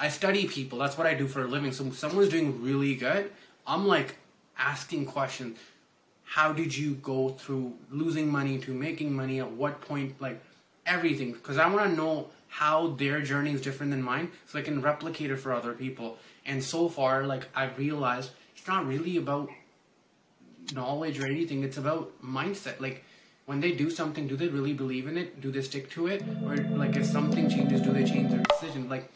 I study people. That's what I do for a living. So someone's doing really good, I'm like asking questions. How did you go through losing money to making money? At what point? Like everything. Because I want to know how their journey is different than mine so I can replicate it for other people. And so far, like I've realized it's not really about knowledge or anything. It's about mindset. Like when they do something, do they really believe in it? Do they stick to it? Or like if something changes, do they change their decision? Like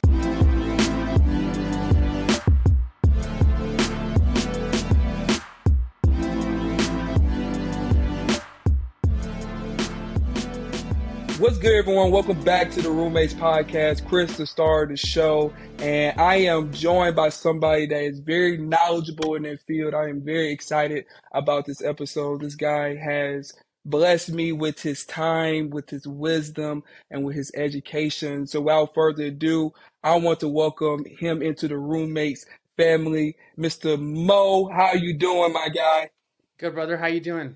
What's good, everyone? Welcome back to the Roommates Podcast. Chris, the star of the show, and I am joined by somebody that is very knowledgeable in their field. I am very excited about this episode. This guy has blessed me with his time, with his wisdom, and with his education. So, without further ado, I want to welcome him into the Roommates family, Mr. Moh. How you doing, my guy? Good, brother. How you doing?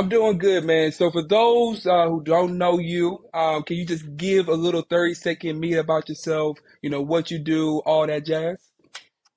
I'm doing good, man. So for those uh, who don't know you, um, can you just give a little 30 second meet about yourself? You know, what you do, all that jazz?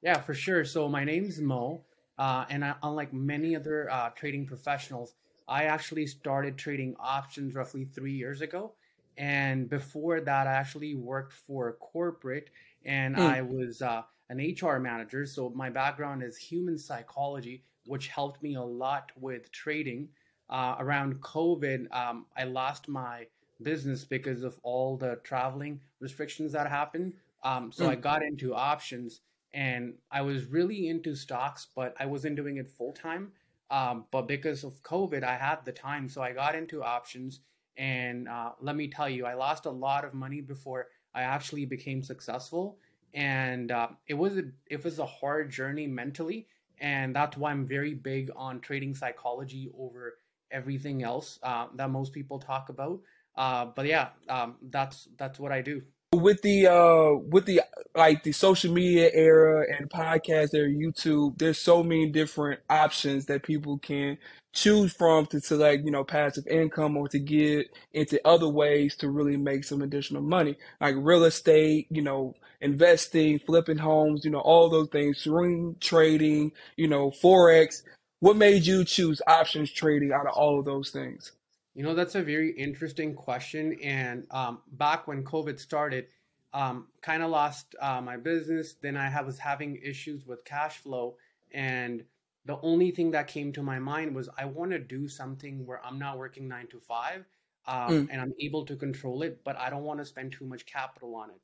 Yeah, for sure. So my name's Moh, uh, and I, unlike many other uh, trading professionals, I actually started trading options roughly three years ago. And before that, I actually worked for a corporate and mm. I was uh, an HR manager. So my background is human psychology, which helped me a lot with trading uh, around COVID, um, I lost my business because of all the traveling restrictions that happened. Um, so mm. I got into options and I was really into stocks, but I wasn't doing it full time. Um, but because of COVID, I had the time. So I got into options. And uh, let me tell you, I lost a lot of money before I actually became successful. And uh, it was a, it was a hard journey mentally, and that's why I'm very big on trading psychology over everything else uh, that most people talk about. Uh, but yeah, um, that's that's what I do. With the uh, with the like the social media era and podcast era, YouTube, there's so many different options that people can choose from to select, you know, passive income or to get into other ways to really make some additional money, like real estate, you know, investing, flipping homes, you know, all those things, swing trading, you know, forex. What made you choose options trading out of all of those things? You know, that's a very interesting question. And um, back when COVID started, um, kind of lost uh, my business. Then I was having issues with cash flow. And the only thing that came to my mind was I want to do something where I'm not working nine to five um, mm. and I'm able to control it, but I don't want to spend too much capital on it.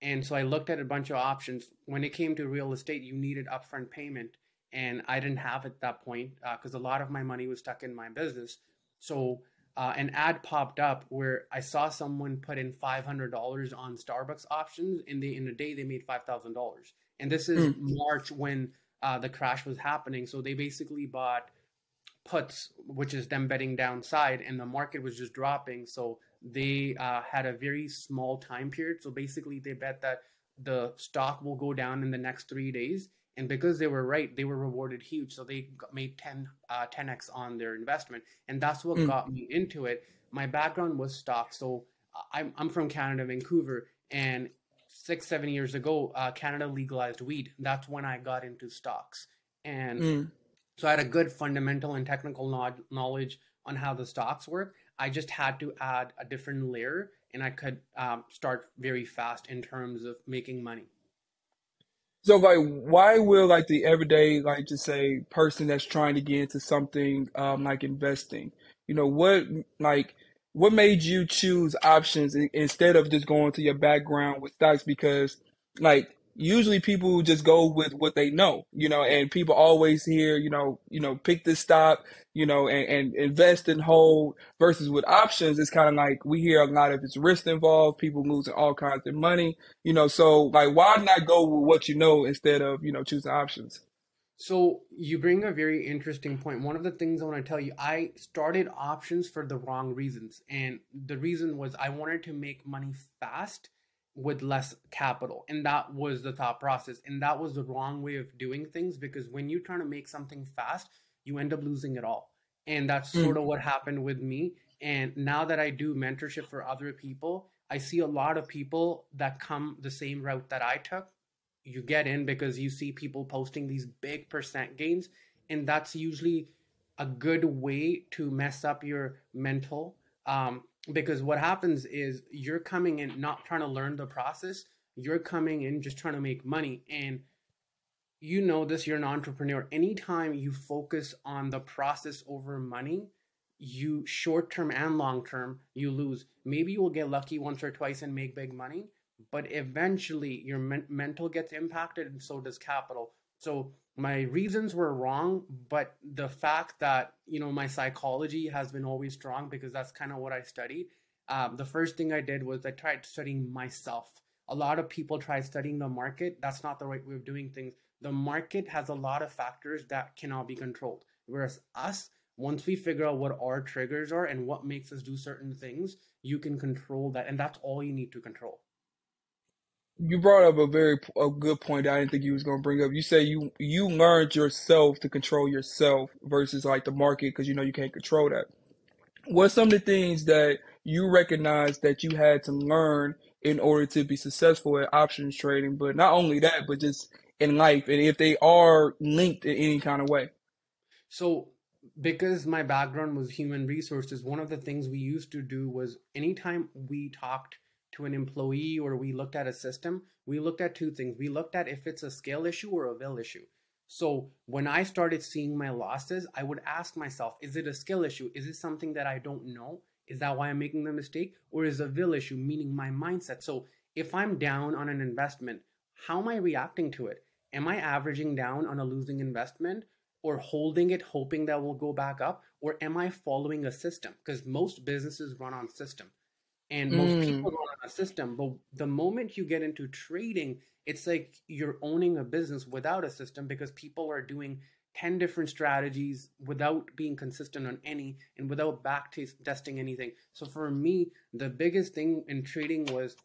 And so I looked at a bunch of options. When it came to real estate, you needed upfront payment and I didn't have at that point because uh, a lot of my money was stuck in my business. So uh, an ad popped up where I saw someone put in five hundred dollars on Starbucks options, and they in a day they made five thousand dollars. And this is mm. March when uh, the crash was happening. So they basically bought puts, which is them betting downside, and the market was just dropping. So they uh, had a very small time period. So basically, they bet that the stock will go down in the next three days and because they were right they were rewarded huge. So they made 10 uh, 10x on their investment. And that's what mm. got me into it. My background was stock so uh, i'm, I'm from canada vancouver. And six seven years ago uh, canada legalized weed. That's when i got into stocks. And mm. so i had a good fundamental and technical knowledge on how the stocks work. I just had to add a different layer and i could um, start very fast in terms of making money so like, why will like the everyday like just say person that's trying to get into something um like investing, you know, what like what made you choose options instead of just going to your background with stocks? Because like usually people just go with what they know, you know, and people always hear, you know, you know, pick this stock, you know, and, and invest and hold versus with options, it's kind of like we hear a lot of it's risk involved, people losing all kinds of money, you know, so like why not go with what you know instead of, you know, choosing options? So you bring a very interesting point. One of the things I want to tell you, I started options for the wrong reasons. And the reason was I wanted to make money fast with less capital and that was the thought process and that was the wrong way of doing things because when you're trying to make something fast you end up losing it all and that's mm. sort of what happened with me and now that i do mentorship for other people I see a lot of people that come the same route that I took. You get in because you see people posting these big percent gains, and that's usually a good way to mess up your mental. Um, because what happens is you're coming in not trying to learn the process, you're coming in just trying to make money. And you know this, you're an entrepreneur. Anytime you focus on the process over money, you short term and long term, you lose. Maybe you will get lucky once or twice and make big money, but eventually your men- mental gets impacted and so does capital. So my reasons were wrong, but the fact that you know my psychology has been always strong because that's kind of what I studied. Um, the first thing I did was I tried studying myself. A lot of people try studying the market. That's not the right way of doing things. The market has a lot of factors that cannot be controlled. Whereas us, once we figure out what our triggers are and what makes us do certain things, you can control that. And that's all you need to control. You brought up a very a good point that I didn't think you was to bring up. You say you you learned yourself to control yourself versus like the market because you know you can't control that. What some of the things that you recognize that you had to learn in order to be successful at options trading? But not only that, but just in life, and if they are linked in any kind of way. So because my background was human resources, one of the things we used to do was anytime we talked to an employee or we looked at a system, we looked at two things. We looked at if it's a scale issue or a will issue. So when I started seeing my losses, I would ask myself, is it a skill issue? Is it something that I don't know? Is that why I'm making the mistake? Or is a will issue, meaning my mindset? So if I'm down on an investment, how am I reacting to it? Am I averaging down on a losing investment or holding it, hoping that will go back up? Or am I following a system? Because most businesses run on system and most mm. people run on a system. But the moment you get into trading, it's like you're owning a business without a system because people are doing 10 different strategies without being consistent on any and without back testing anything. So for me, the biggest thing in trading was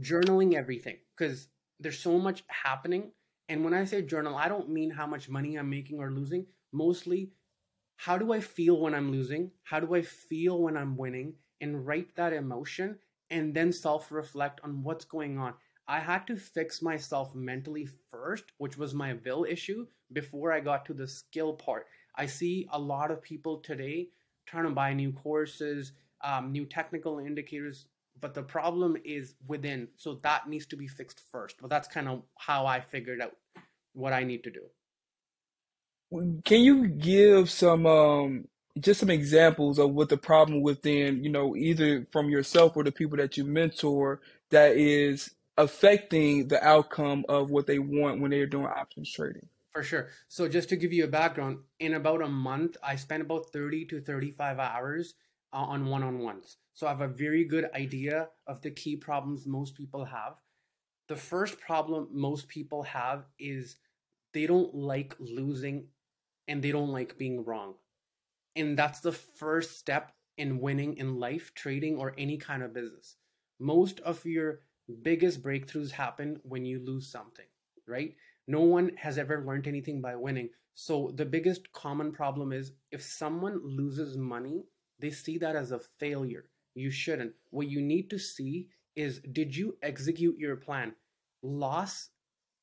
journaling everything because there's so much happening and when I say journal, I don't mean how much money I'm making or losing. Mostly, how do I feel when I'm losing? How do I feel when I'm winning? And write that emotion and then self reflect on what's going on. I had to fix myself mentally first, which was my will issue, before I got to the skill part. I see a lot of people today trying to buy new courses, um, new technical indicators, but the problem is within. So that needs to be fixed first. But that's kind of how I figured out what I need to do. Can you give some um just some examples of what the problem within, you know, either from yourself or the people that you mentor that is affecting the outcome of what they want when they're doing options trading? For sure. So just to give you a background, in about a month, I spent about 30 to 35 hours uh, on one-on-ones. So I have a very good idea of the key problems most people have. The first problem most people have is they don't like losing and they don't like being wrong. And that's the first step in winning in life, trading, or any kind of business. Most of your biggest breakthroughs happen when you lose something, right? No one has ever learned anything by winning. So the biggest common problem is if someone loses money, they see that as a failure. You shouldn't. What you need to see is did you execute your plan? Loss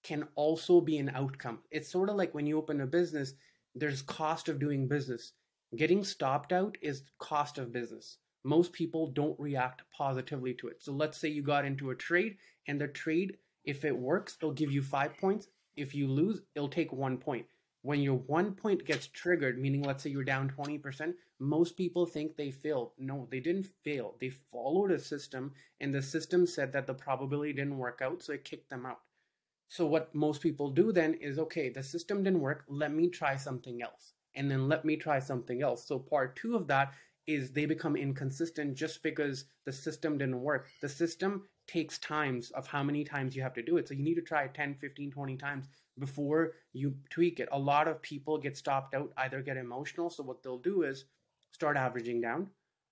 can also be an outcome. It's sort of like when you open a business, there's cost of doing business. Getting stopped out is cost of business. Most people don't react positively to it. So let's say you got into a trade and the trade, if it works, it'll give you five points. If you lose, it'll take one point when your one point gets triggered, meaning let's say you're down 20%, most people think they failed. No, they didn't fail. They followed a system, and the system said that the probability didn't work out, so it kicked them out. So, what most people do then is okay, the system didn't work, let me try something else. And then let me try something else. So, part two of that is they become inconsistent just because the system didn't work. The system takes times of how many times you have to do it. So, you need to try 10, 15, 20 times before you tweak it. A lot of people get stopped out, either get emotional. So what they'll do is start averaging down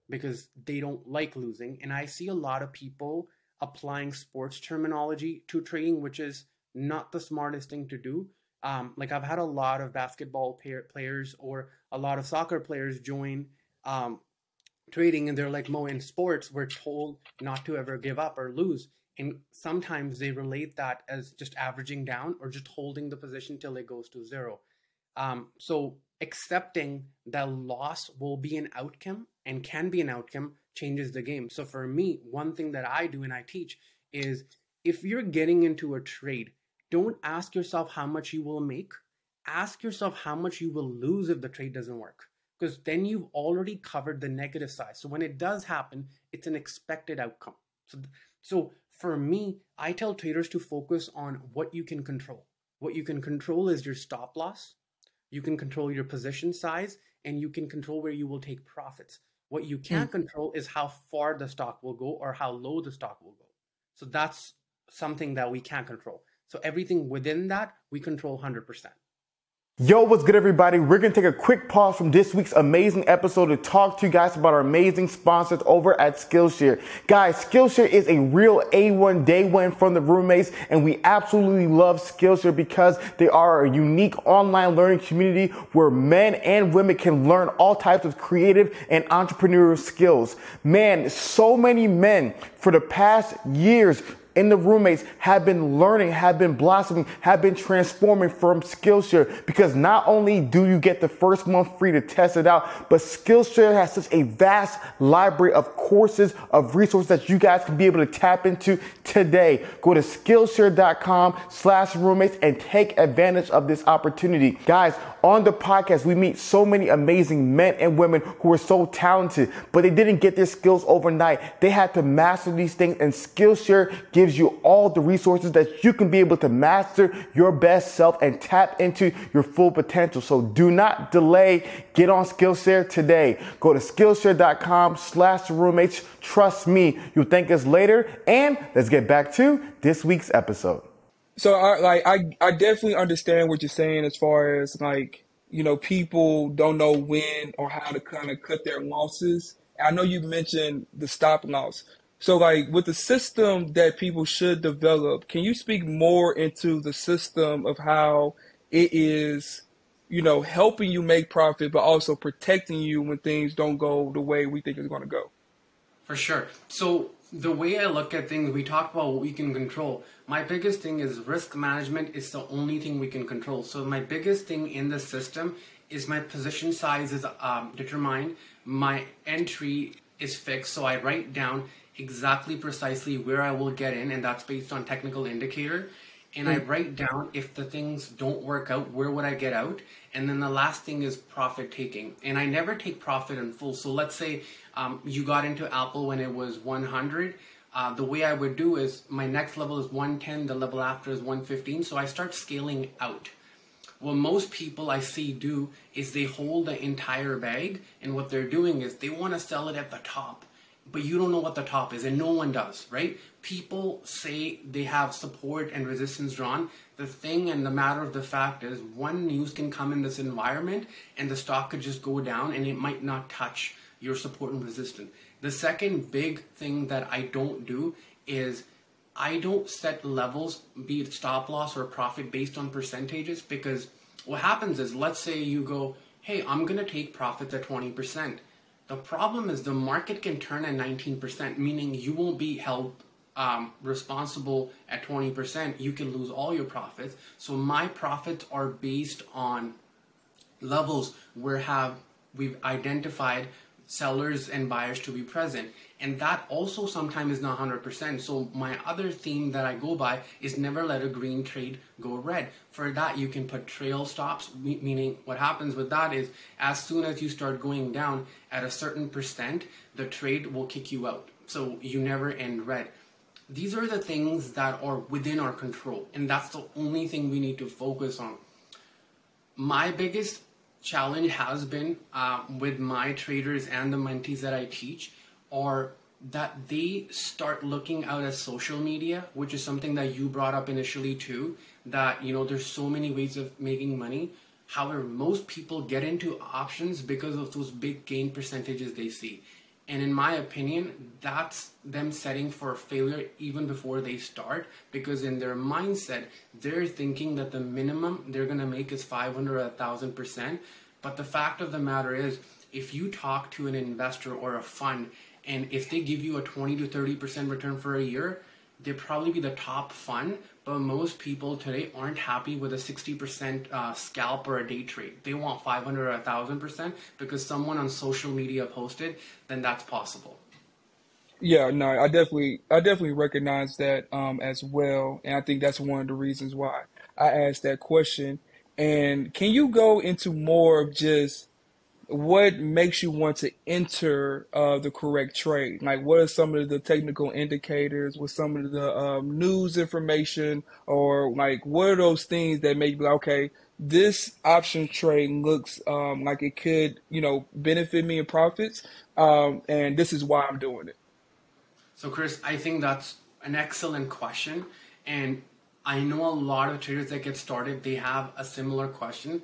because they don't like losing. And I see a lot of people applying sports terminology to trading, which is not the smartest thing to do. Um, like I've had a lot of basketball players or a lot of soccer players join um, trading and they're like mo in sports we're told not to ever give up or lose. And sometimes they relate that as just averaging down or just holding the position till it goes to zero. Um, so accepting that loss will be an outcome and can be an outcome changes the game. So for me one thing that i do and i teach is if you're getting into a trade don't ask yourself how much you will make ask yourself how much you will lose if the trade doesn't work because then you've already covered the negative side. So when it does happen, it's an expected outcome. So, so for me, I tell traders to focus on what you can control. What you can control is your stop loss, you can control your position size, and you can control where you will take profits. What you can't mm. control is how far the stock will go or how low the stock will go. So that's something that we can't control. So everything within that, we control 100%. Yo, what's good, everybody? We're gonna take a quick pause from this week's amazing episode to talk to you guys about our amazing sponsors over at Skillshare. Guys, Skillshare is a real A1 day one from the roommates, and we absolutely love Skillshare because they are a unique online learning community where men and women can learn all types of creative and entrepreneurial skills. Man, so many men for the past years in the roommates have been learning, have been blossoming, have been transforming from Skillshare because not only do you get the first month free to test it out, but Skillshare has such a vast library of courses, of resources that you guys can be able to tap into today. Go to Skillshare.com slash roommates and take advantage of this opportunity. Guys, on the podcast, we meet so many amazing men and women who are so talented, but they didn't get their skills overnight. They had to master these things and Skillshare gives gives you all the resources that you can be able to master your best self and tap into your full potential. So do not delay. Get on Skillshare today. Go to Skillshare.com slash roommates. Trust me, you'll thank us later. And let's get back to this week's episode. So I like I, I definitely understand what you're saying as far as like, you know, people don't know when or how to kind of cut their losses. I know you mentioned the stop loss. So, like with the system that people should develop, can you speak more into the system of how it is, you know, helping you make profit, but also protecting you when things don't go the way we think it's going to go? For sure. So, the way I look at things, we talk about what we can control. My biggest thing is risk management is the only thing we can control. So, my biggest thing in the system is my position size is um, determined, my entry is fixed. So, I write down exactly precisely where I will get in, and that's based on technical indicator. And I hmm. write down if the things don't work out, where would I get out? And then the last thing is profit taking. And I never take profit in full. So let's say um, you got into Apple when it was 100. Uh, the way I would do is my next level is 110, the level after is 115. So I start scaling out. What most people I see do is they hold the entire bag, and what they're doing is they want to sell it at the top but you don't know what the top is, and no one does, right? People say they have support and resistance drawn. The thing and the matter of the fact is, one news can come in this environment, and the stock could just go down, and it might not touch your support and resistance. The second big thing that I don't do is I don't set levels, be it stop loss or profit, based on percentages, because what happens is, let's say you go, hey, I'm gonna take profits at 20%. The problem is the market can turn at 19%, meaning you won't be held um, responsible at 20%. You can lose all your profits. So my profits are based on levels where have we've identified sellers and buyers to be present. And that also sometimes is not 100% so my other theme that i go by is never let a green trade go red. For that you can put trail stops meaning what happens with that is as soon as you start going down at a certain percent the trade will kick you out. So you never end red. These are the things that are within our control and that's the only thing we need to focus on. My biggest challenge has been uh, with my traders and the mentees that I teach are that they start looking out at social media, which is something that you brought up initially too, that you know there's so many ways of making money. However, most people get into options because of those big gain percentages they see. And in my opinion, that's them setting for failure even before they start because in their mindset, they're thinking that the minimum they're going to make is 500 or 1000%. But the fact of the matter is, if you talk to an investor or a fund, and if they give you a 20 to 30% return for a year, they'd probably be the top fund. But most people today aren't happy with a 60% uh, scalp or a day trade. They want 500 or 1000% because someone on social media posted, then that's possible. Yeah, no, I definitely, I definitely recognize that um, as well, and I think that's one of the reasons why I asked that question. And can you go into more of just what makes you want to enter uh, the correct trade? Like, what are some of the technical indicators? What some of the um, news information, or like, what are those things that make you like, okay, this option trade looks um, like it could, you know, benefit me in profits, um, and this is why I'm doing it. So, Chris, I think that's an excellent question, and I know a lot of traders that get started. They have a similar question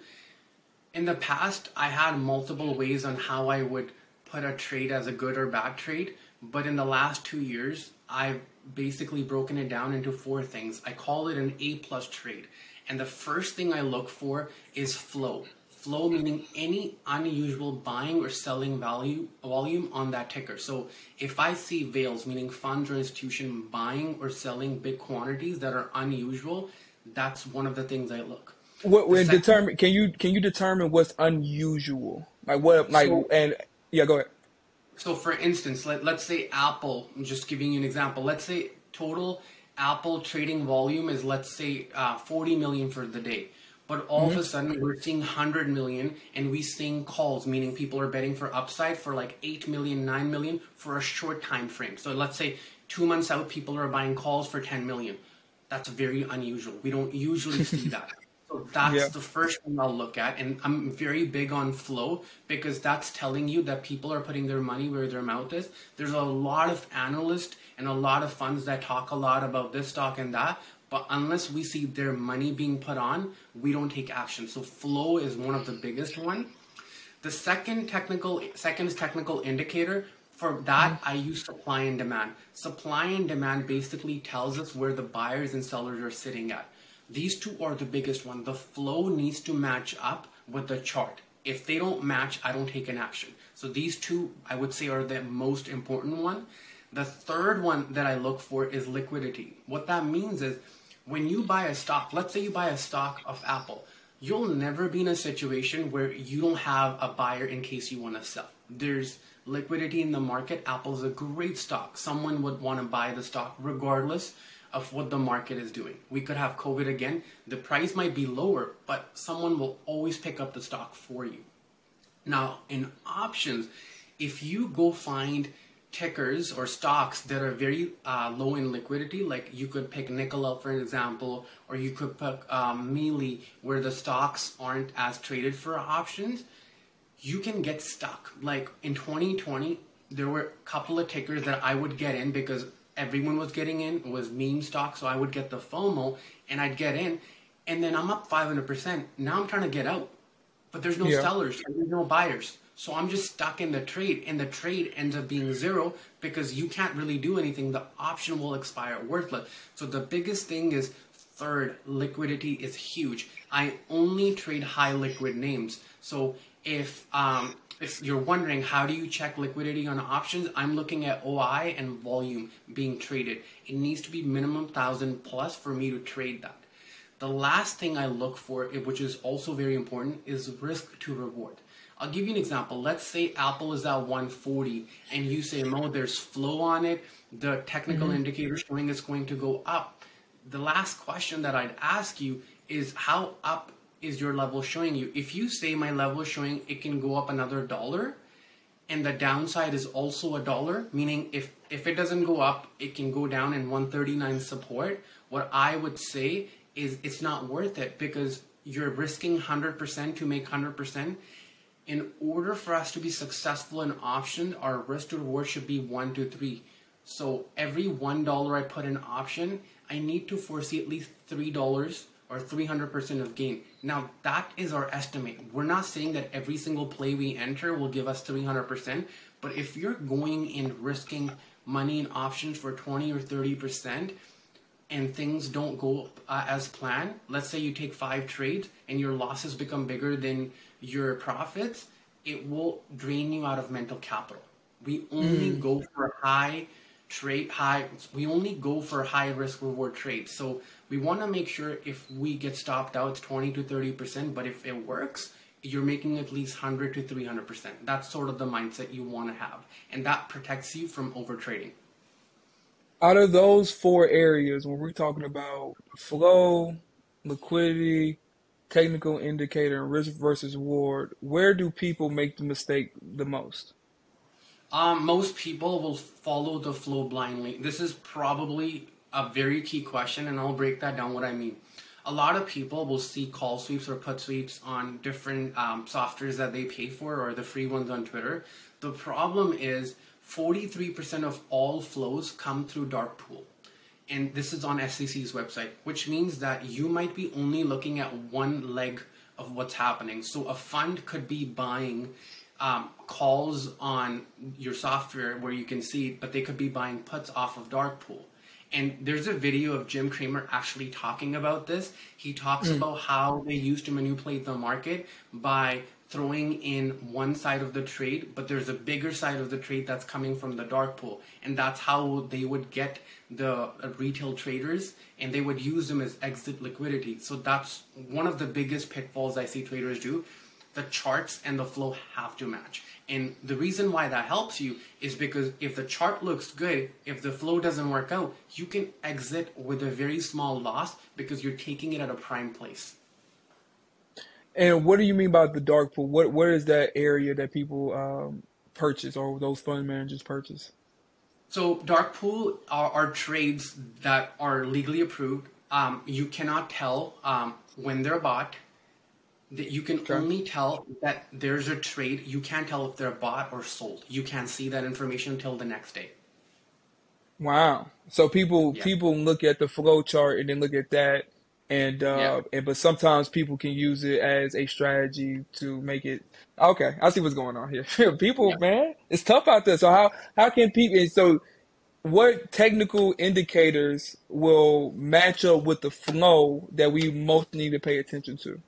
in the past, I had multiple ways on how I would put a trade as a good or bad trade, but in the last two years, I've basically broken it down into four things. I call it an A plus trade. And the first thing I look for is flow. Flow meaning any unusual buying or selling value volume on that ticker. So if I see whales, meaning funds or institution buying or selling big quantities that are unusual, that's one of the things I look. What when determine? Can you can you determine what's unusual? Like what? Like so, and yeah, go ahead. So for instance, let let's say Apple. I'm just giving you an example. Let's say total Apple trading volume is let's say uh, 40 million for the day. But all mm-hmm. of a sudden, we're seeing 100 million, and we're seeing calls, meaning people are betting for upside for like 8 million, 9 million for a short time frame. So let's say two months out, people are buying calls for 10 million. That's very unusual. We don't usually see that. So that's yeah. the first thing I'll look at. And I'm very big on flow because that's telling you that people are putting their money where their mouth is. There's a lot of analysts and a lot of funds that talk a lot about this stock and that. But unless we see their money being put on, we don't take action. So flow is one of the biggest one. The second technical second is technical indicator. For that. I use supply and demand. Supply and demand basically tells us where the buyers and sellers are sitting at. These two are the biggest one. The flow needs to match up with the chart. If they don't match, I don't take an action. So these two, I would say, are the most important one. The third one that I look for is liquidity. What that means is when you buy a stock, let's say you buy a stock of Apple, you'll never be in a situation where you don't have a buyer in case you want to sell. There's liquidity in the market. Apple's a great stock. Someone would want to buy the stock regardless of what the market is doing. We could have COVID again. The price might be lower, but someone will always pick up the stock for you. Now, in options, if you go find tickers or stocks that are very uh, low in liquidity, like you could pick Nikola for an example, or you could pick um, Mealy, where the stocks aren't as traded for options, you can get stuck. Like in 2020, there were a couple of tickers that I would get in because everyone was getting in. It was meme stock, so I would get the FOMO and I'd get in, and then I'm up 500%. Now I'm trying to get out, but there's no yeah. sellers, there's no buyers. So I'm just stuck in the trade, and the trade ends up being zero because you can't really do anything. The option will expire worthless. So the biggest thing is third, liquidity is huge. I only trade high liquid names. So if um, if you're wondering how do you check liquidity on options, I'm looking at OI and volume being traded. It needs to be minimum thousand plus for me to trade that. The last thing I look for, which is also very important, is risk to reward. I'll give you an example. Let's say Apple is at 140 and you say, Moh, there's flow on it. The technical mm-hmm. indicator showing it's going to go up. The last question that I'd ask you is how up is your level showing you? If you say my level is showing it can go up another dollar, and the downside is also a dollar, meaning if if it doesn't go up, it can go down in 139 support. What I would say is it's not worth it because you're risking 100% to make 100%. In order for us to be successful in option, our risk to reward should be one to three. So every one dollar I put in option, I need to foresee at least three dollars or 300% of gain. Now, that is our estimate. We're not saying that every single play we enter will give us 300%, but if you're going and risking money and options for 20 or 30% and things don't go uh, as planned, let's say you take five trades and your losses become bigger than your profits, it will drain you out of mental capital. We only mm. go for high trade high we only go for high risk reward trades. So we want to make sure if we get stopped out it's 20 to 30%, but if it works, you're making at least 100 to 300%. That's sort of the mindset you want to have. And that protects you from over trading. Out of those four areas, when we're talking about flow, liquidity, technical indicator, and risk versus reward, where do people make the mistake the most? Um, most people will follow the flow blindly. This is probably a very key question, and I'll break that down what I mean. A lot of people will see call sweeps or put sweeps on different um, softwares that they pay for or the free ones on Twitter. The problem is 43% of all flows come through dark pool. And this is on SEC's website, which means that you might be only looking at one leg of what's happening. So a fund could be buying um, calls on your software where you can see, but they could be buying puts off of dark pool. And there's a video of Jim Cramer actually talking about this. He talks mm. about how they used to manipulate the market by throwing in one side of the trade, but there's a bigger side of the trade that's coming from the dark pool. And that's how they would get the uh, retail traders and they would use them as exit liquidity. So that's one of the biggest pitfalls I see traders do. The charts and the flow have to match. And the reason why that helps you is because if the chart looks good, if the flow doesn't work out, you can exit with a very small loss because you're taking it at a prime place. And what do you mean by the dark pool? What what is that area that people um, purchase or those fund managers purchase? So dark pool are, are trades that are legally approved. Um, you cannot tell um, when they're bought. That you can okay. only tell that there's a trade. You can't tell if they're bought or sold. You can't see that information until the next day. Wow. So people yeah. people look at the flow chart and then look at that and uh yeah. and but sometimes people can use it as a strategy to make it okay i see what's going on here people yeah. man it's tough out there so how how can people so what technical indicators will match up with the flow that we most need to pay attention to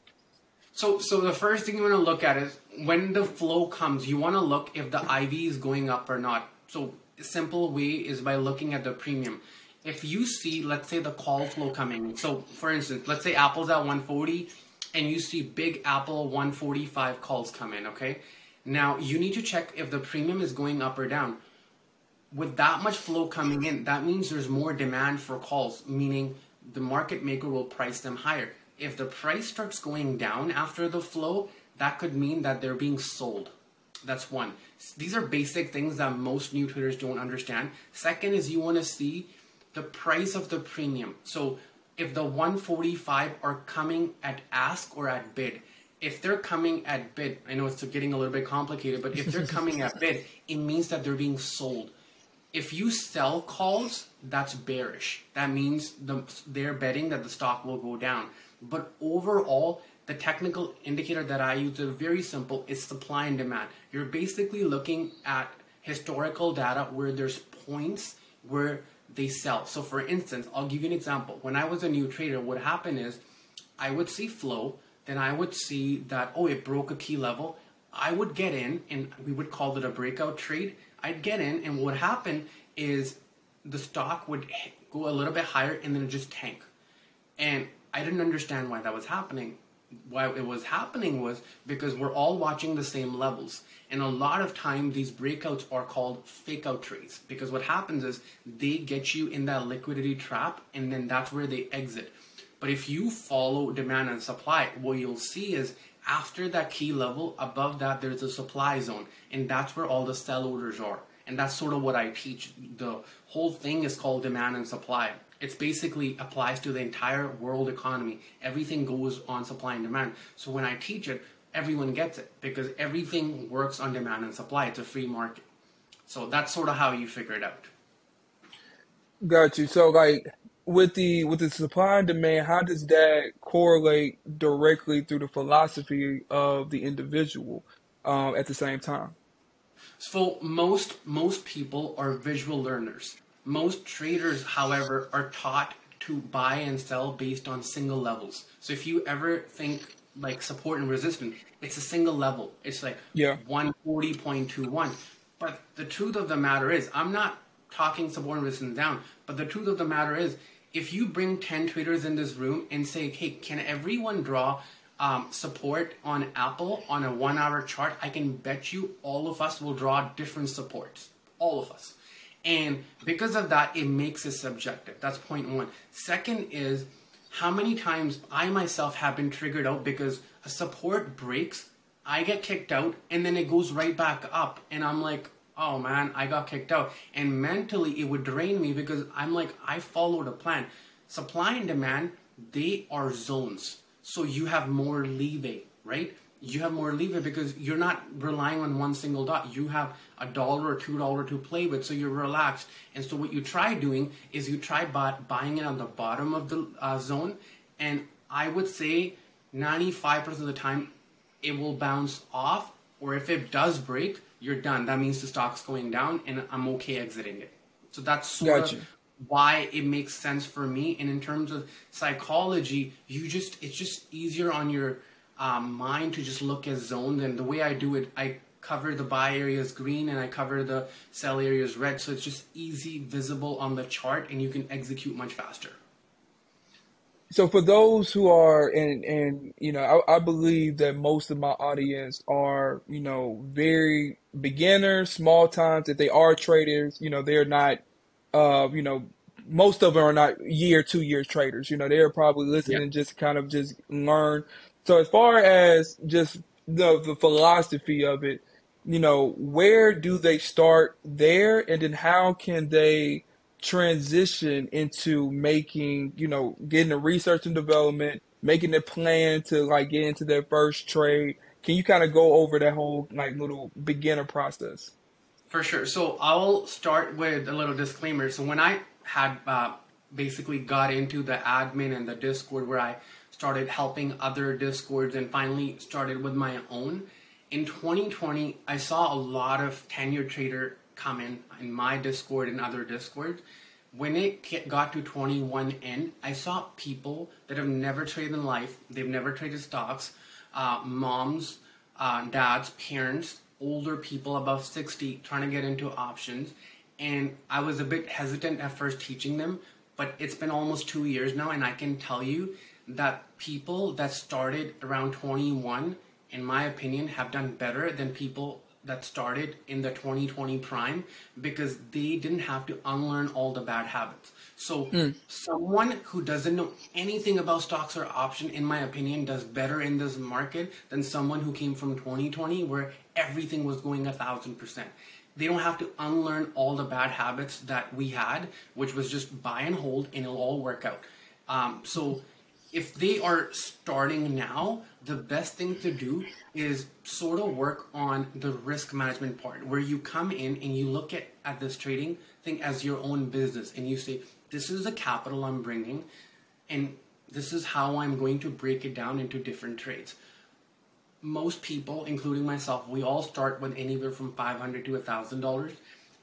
so so the first thing you want to look at is when the flow comes you want to look if the iv is going up or not so a simple way is by looking at the premium if you see, let's say, the call flow coming. So, for instance, let's say Apple's at 140 and you see big Apple 145 calls come in, okay? Now, you need to check if the premium is going up or down. With that much flow coming in, that means there's more demand for calls, meaning the market maker will price them higher. If the price starts going down after the flow, that could mean that they're being sold. That's one. These are basic things that most new traders don't understand. Second is you want to see the price of the premium. So if the 145 are coming at ask or at bid, if they're coming at bid, I know it's getting a little bit complicated, but if they're coming at bid, it means that they're being sold. If you sell calls, that's bearish. That means the, they're betting that the stock will go down. But overall, the technical indicator that I use is very simple. It's supply and demand. You're basically looking at historical data where there's points where they sell. So for instance, I'll give you an example. When I was a new trader, what happened is I would see flow, then I would see that, oh, it broke a key level. I would get in and we would call it a breakout trade. I'd get in and what happened is the stock would go a little bit higher and then it just tank. And I didn't understand why that was happening why it was happening was because we're all watching the same levels. And a lot of time these breakouts are called fake out trades because what happens is they get you in that liquidity trap and then that's where they exit. But if you follow demand and supply, what you'll see is after that key level, above that there's a supply zone and that's where all the sell orders are. And that's sort of what I teach. The whole thing is called demand and supply. It's basically applies to the entire world economy. Everything goes on supply and demand. So when I teach it, everyone gets it because everything works on demand and supply. It's a free market. So that's sort of how you figure it out. Got you. So like with the with the supply and demand, how does that correlate directly through the philosophy of the individual um, at the same time? So most most people are visual learners. Most traders, however, are taught to buy and sell based on single levels. So if you ever think like support and resistance. It's a single level. It's like Yeah. 140.21. But the truth of the matter is, I'm not talking support and resistance down, but the truth of the matter is, if you bring 10 traders in this room and say, hey, can everyone draw um, support on Apple on a one hour chart, I can bet you all of us will draw different supports. All of us. And because of that, it makes it subjective. That's point one. Second is how many times I myself have been triggered out because a support breaks, I get kicked out, and then it goes right back up. And I'm like, oh man, I got kicked out. And mentally, it would drain me because I'm like, I followed a plan. Supply and demand, they are zones. So you have more leeway, right? You have more leeway because you're not relying on one single dot. You have a dollar or two dollar to play with, so you're relaxed. And so what you try doing is you try buy, buying it on the bottom of the uh, zone, and I would say 95% of the time it will bounce off, or if it does break, you're done. That means the stock's going down, and I'm okay exiting it. So that's sort Gotcha. of why it makes sense for me. And in terms of psychology, you just it's just easier on your um, mind to just look as zones. And the way I do it, I cover the buy areas green and I cover the sell areas red. So it's just easy, visible on the chart, and you can execute much faster. So for those who are, and and you know, I, I believe that most of my audience are, you know, very beginners, small times. That they are traders, you know, they're not, uh, you know, most of them are not year, two year traders. You know, they're probably listening just kind of just learn. So as far as just the the philosophy of it, you know, where do they start there, and then how can they transition into making, you know, getting the research and development, making a plan to like get into their first trade. Can you kind of go over that whole like little beginner process? For sure. So I'll start with a little disclaimer. So when I had uh, basically got into the admin and the Discord where I started helping other Discords and finally started with my own, in 2020, I saw a lot of tenure trader come in in my Discord and other Discords. When it got to 21 end, I saw people that have never traded in life. They've never traded stocks. Uh, moms, uh, dads, parents, older people above 60 trying to get into options. And I was a bit hesitant at first teaching them, but it's been almost two years now, and I can tell you that people that started around 21, in my opinion, have done better than people that started in the 2020 prime because they didn't have to unlearn all the bad habits. So someone who doesn't know anything about stocks or option, in my opinion, does better in this market than someone who came from 2020 where everything was going a thousand percent. They don't have to unlearn all the bad habits that we had, which was just buy and hold and it'll all work out. Um, so if they are starting now, the best thing to do is sort of work on the risk management part where you come in and you look at, at this trading thing as your own business and you say, this is the capital I'm bringing and this is how I'm going to break it down into different trades. Most people, including myself, we all start with anywhere from 500 to $1,000.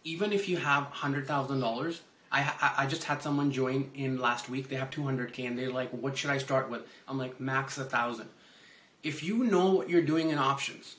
Even if you have $100,000, I, I just had someone join in last week. They have 200k and they're like, "What should I start with?" I'm like, "Max a thousand. If you know what you're doing in options,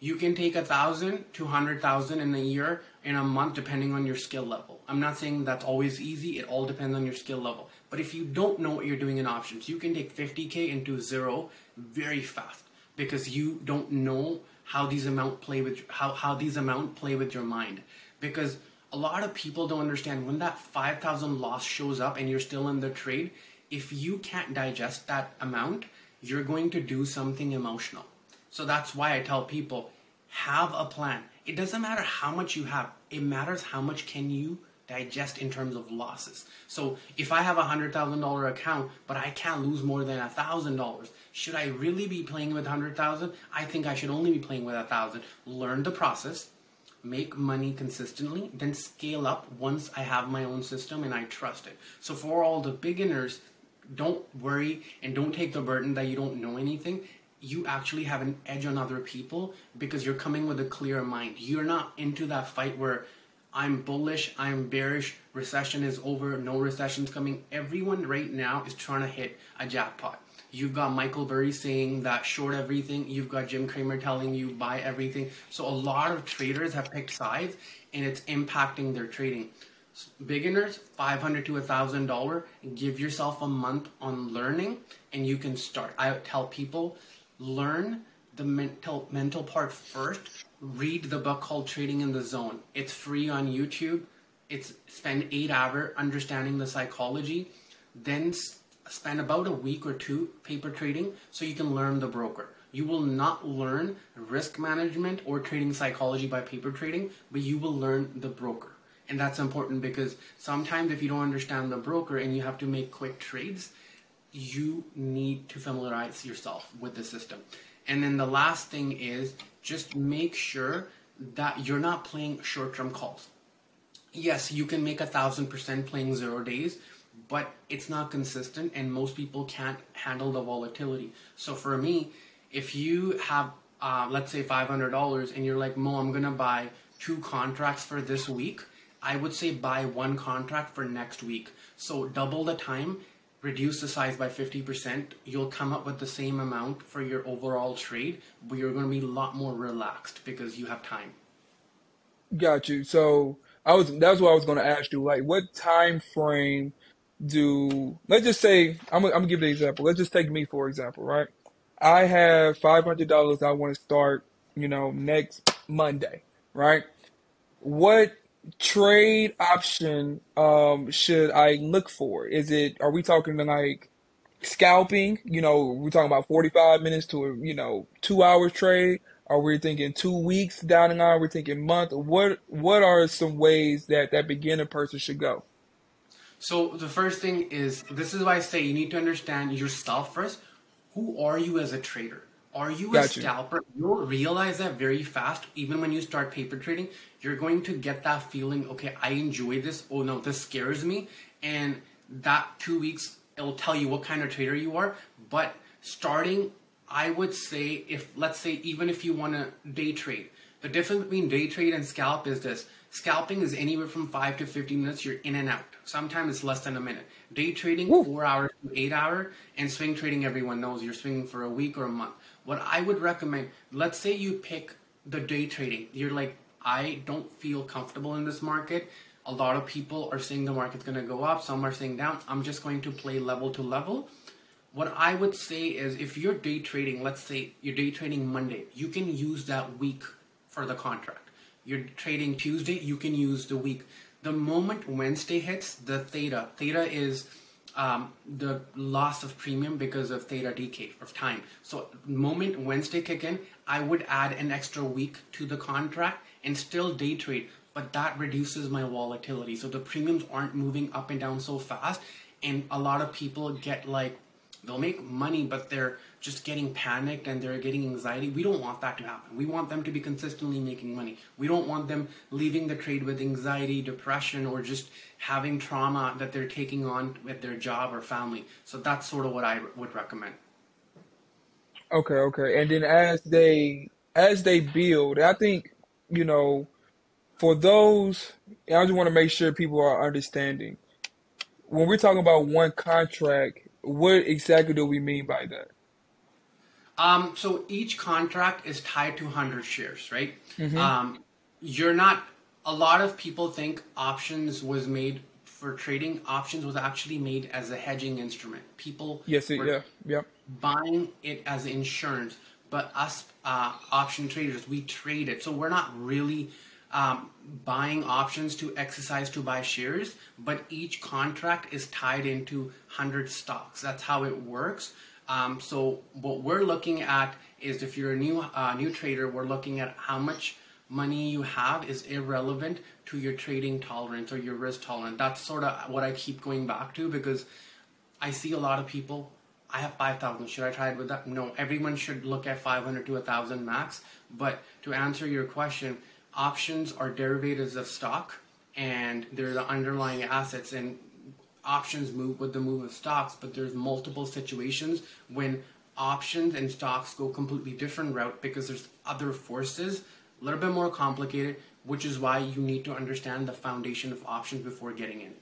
you can take a thousand to hundred thousand in a year, in a month, depending on your skill level. I'm not saying that's always easy. It all depends on your skill level. But if you don't know what you're doing in options, you can take 50k into zero very fast because you don't know how these amount play with how, how these amount play with your mind because a lot of people don't understand when that 5000 loss shows up and you're still in the trade if you can't digest that amount you're going to do something emotional. So that's why i tell people have a plan. It doesn't matter how much you have it matters how much can you digest in terms of losses. So if i have a hundred thousand dollar account but i can't lose more than a thousand dollars should i really be playing with hundred thousand? I think i should only be playing with a thousand. Learn the process make money consistently, then scale up once I have my own system and I trust it. So for all the beginners, don't worry and don't take the burden that you don't know anything. You actually have an edge on other people because you're coming with a clear mind. You're not into that fight where I'm bullish, I'm bearish, recession is over, no recession's coming. Everyone right now is trying to hit a jackpot. You've got Michael Burry saying that short everything. You've got Jim Cramer telling you buy everything. So a lot of traders have picked sides and it's impacting their trading. Beginners, 500 to a $1,000. Give yourself a month on learning and you can start. I tell people learn the mental mental part first. Read the book called Trading in the Zone. It's free on YouTube. It's spend 8 hours understanding the psychology, then spend about a week or two paper trading so you can learn the broker. You will not learn risk management or trading psychology by paper trading, but you will learn the broker. And that's important because sometimes if you don't understand the broker and you have to make quick trades, you need to familiarize yourself with the system. And then the last thing is just make sure that you're not playing short term calls. Yes, you can make a thousand percent playing zero days, but it's not consistent and most people can't handle the volatility. So for me, if you have, uh, let's say $500 and you're like, Moh, I'm going to buy two contracts for this week, I would say buy one contract for next week. So double the time reduce the size by 50%, you'll come up with the same amount for your overall trade, but you're going to be a lot more relaxed because you have time. Got you. So I was that's what I was going to ask you. Like, what time frame do? Let's just say I'm, I'm gonna give the example. Let's just take me for example, right? I have five hundred dollars. I want to start, you know, next Monday, right? What trade option um, should I look for? Is it are we talking like scalping? You know, we're talking about forty five minutes to a you know two hours trade. Are we thinking two weeks down the line? We're thinking month. What what are some ways that that beginner person should go? So the first thing is this is why I say you need to understand yourself first. Who are you as a trader? Are you a scalper? You'll realize that very fast, even when you start paper trading, you're going to get that feeling, okay, I enjoy this. Oh no, this scares me. And that two weeks, it'll tell you what kind of trader you are. But starting, I would say, if let's say, even if you want to day trade, the difference between day trade and scalp is this scalping is anywhere from 5 to 15 minutes, you're in and out. Sometimes it's less than a minute. Day trading, Woo. 4 hours to 8 hour, and swing trading, everyone knows you're swinging for a week or a month. What I would recommend, let's say you pick the day trading. You're like, I don't feel comfortable in this market. A lot of people are saying the market's going to go up, some are saying down. I'm just going to play level to level. What I would say is if you're day trading, let's say you're day trading Monday, you can use that week for the contract. You're trading Tuesday, you can use the week. The moment Wednesday hits, the theta, theta is um, the loss of premium because of theta decay of time. So moment Wednesday kick in, I would add an extra week to the contract and still day trade, but that reduces my volatility. So the premiums aren't moving up and down so fast, and a lot of people get like they'll make money, but they're just getting panicked and they're getting anxiety. We don't want that to happen. We want them to be consistently making money. We don't want them leaving the trade with anxiety, depression, or just having trauma that they're taking on with their job or family. So that's sort of what I would recommend. Okay, okay. And then as they as they build, I think, you know, for those I just want to make sure people are understanding. When we're talking about one contract, what exactly do we mean by that? Um, so each contract is tied to 100 shares, right? Mm-hmm. Um, you're not, a lot of people think options was made for trading. Options was actually made as a hedging instrument. People yes, it, yeah, yeah. buying it as insurance, but us uh, option traders, we trade it. So we're not really um, buying options to exercise to buy shares, but each contract is tied into 100 stocks. That's how it works. Um, so what we're looking at is if you're a new uh, new trader, we're looking at how much money you have is irrelevant to your trading tolerance or your risk tolerance. That's sort of what I keep going back to because I see a lot of people. I have 5,000. Should I try it with that? No. Everyone should look at 500 to 1,000 max. But to answer your question, options are derivatives of stock and they're the underlying assets and options move with the move of stocks but there's multiple situations when options and stocks go completely different route because there's other forces a little bit more complicated which is why you need to understand the foundation of options before getting in.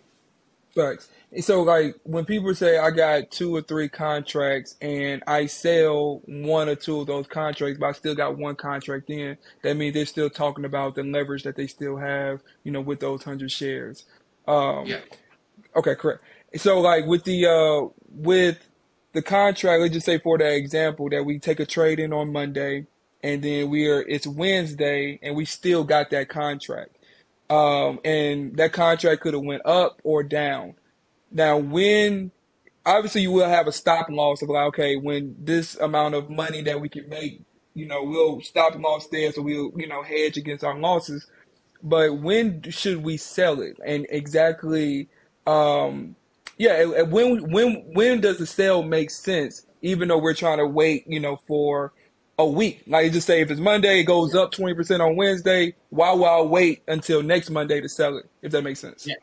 Facts. So, like, when people say I got two or three contracts and I sell one or two of those contracts, but I still got one contract in, that means they're still talking about the leverage that they still have, you know, with those hundred shares. Um, Yeah. okay, correct. So, like, with the uh, with the contract, let's just say for that example that we take a trade in on Monday, and then we are it's Wednesday, and we still got that contract um, and that contract could have went up or down. Now, when obviously you will have a stop loss of like, okay, when this amount of money that we can make, you know, we'll stop loss there, so we'll you know hedge against our losses. But when should we sell it? And exactly, um, yeah, when when when does the sale make sense? Even though we're trying to wait, you know, for a week. Like you just say if it's Monday, it goes up twenty percent on Wednesday. Why will I wait until next Monday to sell it? If that makes sense. Yeah.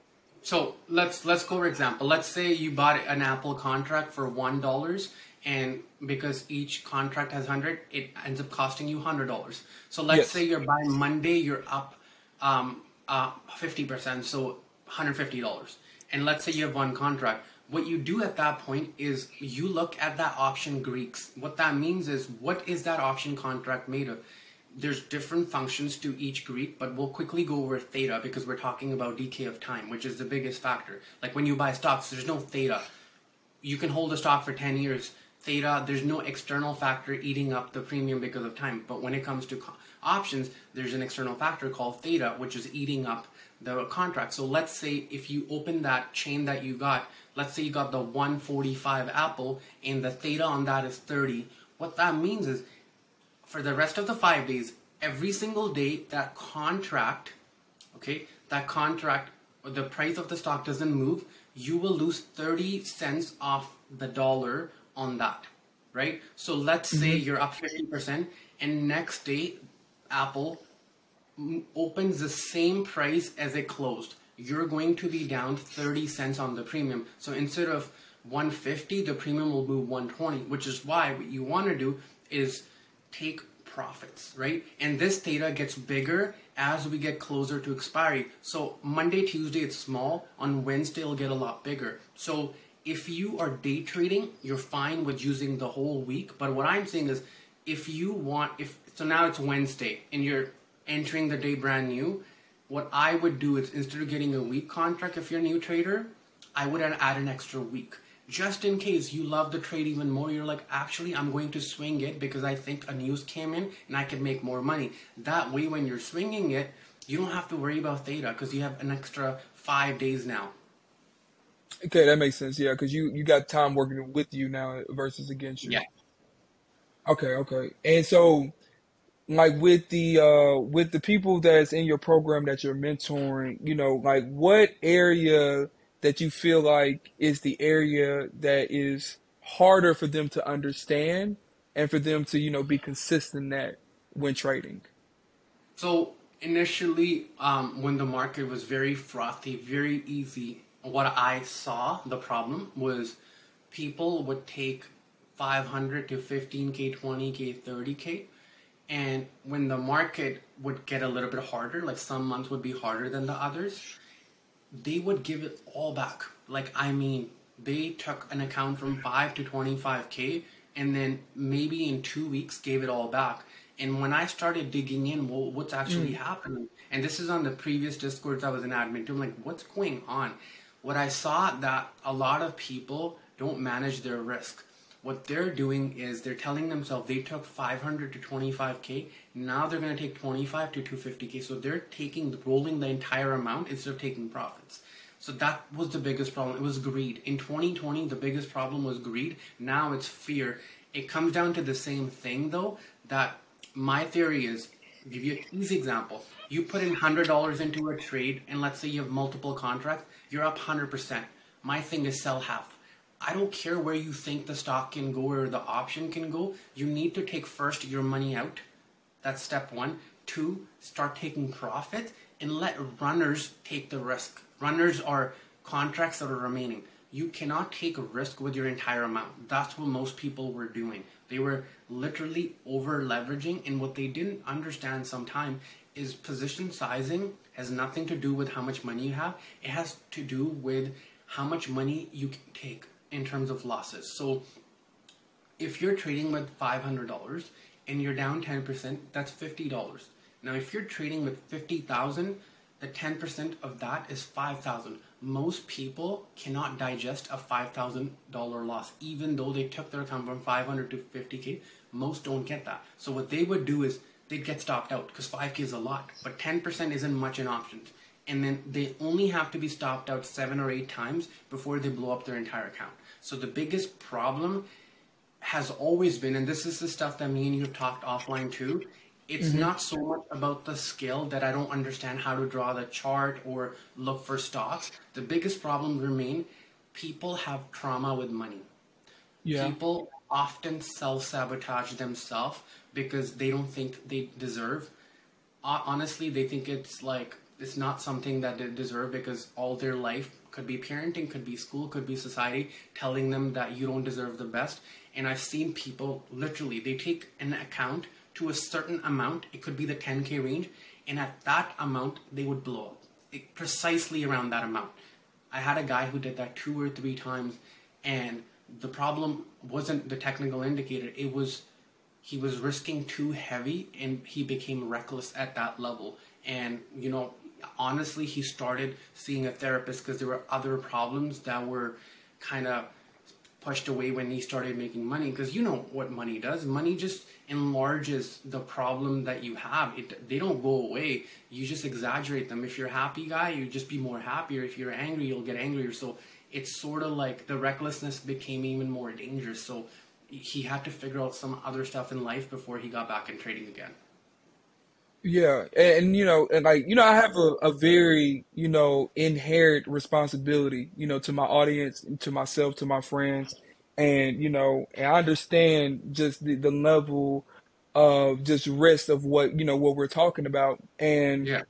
So let's let's go for example. Let's say you bought an Apple contract for one dollars, and because each contract has hundred, it ends up costing you hundred dollars. So let's Yes. say you're buying Monday, you're up um uh fifty percent, so hundred fifty dollars. And let's say you have one contract. What you do at that point is you look at that option Greeks. What that means is what is that option contract made of? there's different functions to each Greek, but we'll quickly go over theta because we're talking about decay of time, which is the biggest factor. Like when you buy stocks, there's no theta. You can hold a stock for 10 years. Theta, there's no external factor eating up the premium because of time. But when it comes to co- options, there's an external factor called theta, which is eating up the contract. So let's say if you open that chain that you got, let's say you got the 145 Apple and the theta on that is 30. What that means is for the rest of the five days, every single day that contract, okay, that contract, the price of the stock doesn't move, you will lose 30 cents off the dollar on that, right? So let's say mm-hmm. you're up 50% and next day, Apple opens the same price as it closed. You're going to be down 30 cents on the premium. So instead of 150, the premium will move 120, which is why what you want to do is take profits, right? And this theta gets bigger as we get closer to expiry. So Monday, Tuesday, it's small. On Wednesday, it'll get a lot bigger. So if you are day trading, you're fine with using the whole week. But what I'm saying is, if you want, if so now it's Wednesday and you're entering the day brand new, what I would do is instead of getting a week contract, if you're a new trader, I would add an extra week. Just in case you love the trade even more, you're like, actually, I'm going to swing it because I think a news came in and I can make more money. That way, when you're swinging it, you don't have to worry about theta because you have an extra five days now. Okay, that makes sense. Yeah, because you you got time working with you now versus against you. Yeah. Okay, okay. And so like with the uh with the people that's in your program that you're mentoring, you know, like what area that you feel like is the area that is harder for them to understand and for them to, you know, be consistent at when trading? So initially, um, when the market was very frothy, very easy, what I saw the problem was people would take 500 to 15k, 20k, 30k, and when the market would get a little bit harder, like some months would be harder than the others, they would give it all back. Like I mean, they took an account from five to twenty five k, and then maybe in two weeks gave it all back. And when I started digging in, well, what's actually mm. happening? And this is on the previous discords I was an admin to. I'm like, what's going on? What I saw that a lot of people don't manage their risk. What they're doing is they're telling themselves they took 500 to 25k. Now they're going to take 25 to 250k. So they're taking rolling the entire amount instead of taking profits. So that was the biggest problem. It was greed. In 2020, the biggest problem was greed. Now it's fear. It comes down to the same thing though. That my theory is, give you an easy example. You put in hundred dollars into a trade, and let's say you have multiple contracts. You're up hundred percent. My thing is sell half. I don't care where you think the stock can go or the option can go. You need to take first your money out. That's step one. Two, start taking profit and let runners take the risk. Runners are contracts that are remaining. You cannot take a risk with your entire amount. That's what most people were doing. They were literally over leveraging, and what they didn't understand sometime is position sizing has nothing to do with how much money you have. It has to do with how much money you can take in terms of losses. So if you're trading with $500 and you're down 10%, that's $50. Now if you're trading with 50,000, the 10% of that is 5,000. Most people cannot digest a $5,000 loss even though they took their account from 500 to 50k. Most don't get that. So what they would do is they'd get stopped out because 5k is a lot, but 10% isn't much in options. And then they only have to be stopped out seven or eight times before they blow up their entire account. So the biggest problem has always been, and this is the stuff that me and you have talked offline too. It's mm-hmm. not so much about the skill that I don't understand how to draw the chart or look for stocks. The biggest problem remain people have trauma with money. Yeah. People often self sabotage themselves because they don't think they deserve. Honestly, they think it's like it's not something that they deserve because all their life could be parenting, could be school, could be society telling them that you don't deserve the best. And I've seen people literally they take an account to a certain amount, it could be the 10k range, and at that amount they would blow up. It, precisely around that amount. I had a guy who did that two or three times and the problem wasn't the technical indicator, it was he was risking too heavy and he became reckless at that level. And, you know, honestly, he started seeing a therapist because there were other problems that were kind of pushed away when he started making money. Because you know what money does money just enlarges the problem that you have. It, they don't go away. You just exaggerate them. If you're a happy guy, you just be more happier. If you're angry, you'll get angrier. So it's sort of like the recklessness became even more dangerous. So he had to figure out some other stuff in life before he got back in trading again. Yeah, and, and, you know, and like you know, I have a, a very you know inherent responsibility, you know, to my audience, to myself, to my friends, and you know, and I understand just the, the level of just risk of what you know what we're talking about, and yeah.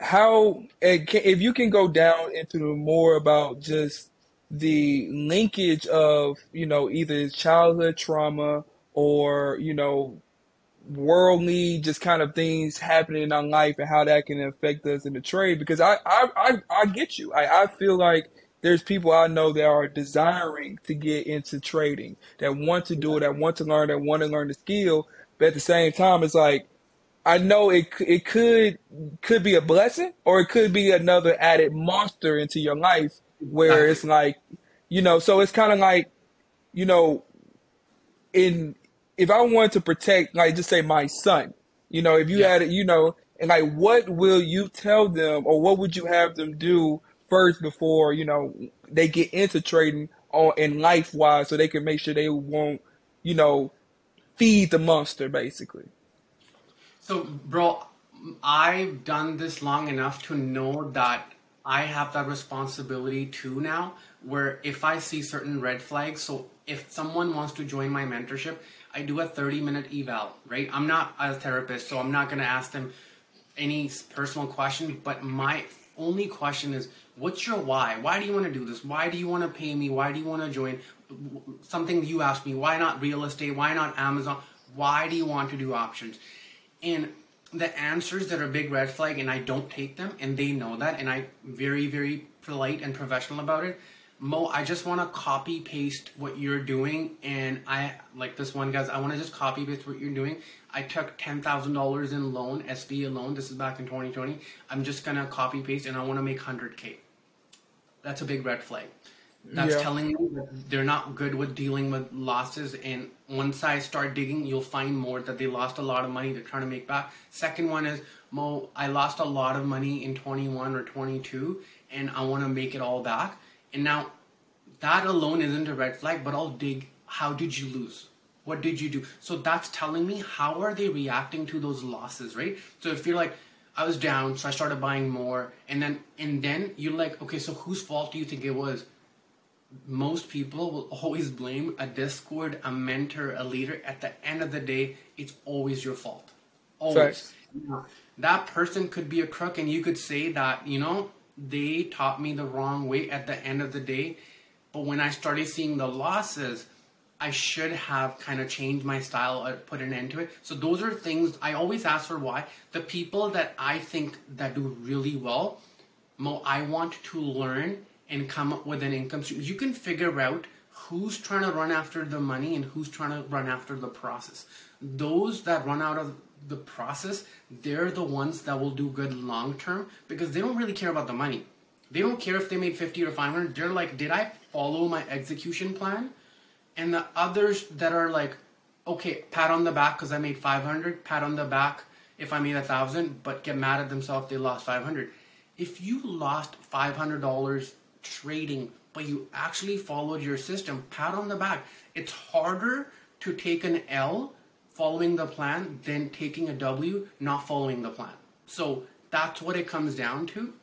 how and can, if you can go down into more about just the linkage of you know either childhood trauma or you know worldly just kind of things happening in our life and how that can affect us in the trade. Because I I I, I get you. I, I feel like there's people I know that are desiring to get into trading that want to do it that want to learn that want to learn the skill. But at the same time it's like I know it it could could be a blessing or it could be another added monster into your life where it's like, you know, so it's kind of like, you know, in if I wanted to protect, like, just say my son, you know, if you yeah. had it, you know, and like, what will you tell them, or what would you have them do first before you know they get into trading on in life wise, so they can make sure they won't, you know, feed the monster basically. So, bro, I've done this long enough to know that I have that responsibility too now, where if I see certain red flags, so if someone wants to join my mentorship, I do a 30 minute eval, right? I'm not a therapist, so I'm not going to ask them any personal questions, but my only question is what's your why? Why do you want to do this? Why do you want to pay me? Why do you want to join? Something you asked me, why not real estate? Why not Amazon? Why do you want to do options? And the answers that are big red flag and I don't take them and they know that and I very very polite and professional about it. Moh, I just want to copy paste what you're doing and I like this one guys, I want to just copy paste what you're doing. I took $10,000 in loan, SBA loan. This is back in 2020. I'm just going to copy paste and I want to make 100k. That's a big red flag. That's yeah. telling me that they're not good with dealing with losses. And once I start digging, you'll find more that they lost a lot of money. They're trying to make back. Second one is Moh, I lost a lot of money in 21 or 22, and I want to make it all back. And now that alone isn't a red flag, but I'll dig. How did you lose? What did you do? So that's telling me how are they reacting to those losses, right? So if you're like, I was down, so I started buying more, and then and then you're like, okay, so whose fault do you think it was? most people will always blame a discord a mentor a leader at the end of the day it's always your fault always that person could be a crook and you could say that you know they taught me the wrong way at the end of the day but when i started seeing the losses I should have kind of changed my style or put an end to it. So those are things I always ask for why. The people that I think that do really well, Moh, I want to learn and come up with an income stream. You can figure out who's trying to run after the money and who's trying to run after the process. Those that run out of the process, they're the ones that will do good long term because they don't really care about the money. They don't care if they made 50 or 500. They're like, did I follow my execution plan? And the others that are like, okay, pat on the back because I made 500, pat on the back if I made a thousand, but get mad at themselves they lost 500. If you lost $500 trading, but you actually followed your system, pat on the back. It's harder to take an L following the plan than taking a W not following the plan. So that's what it comes down to.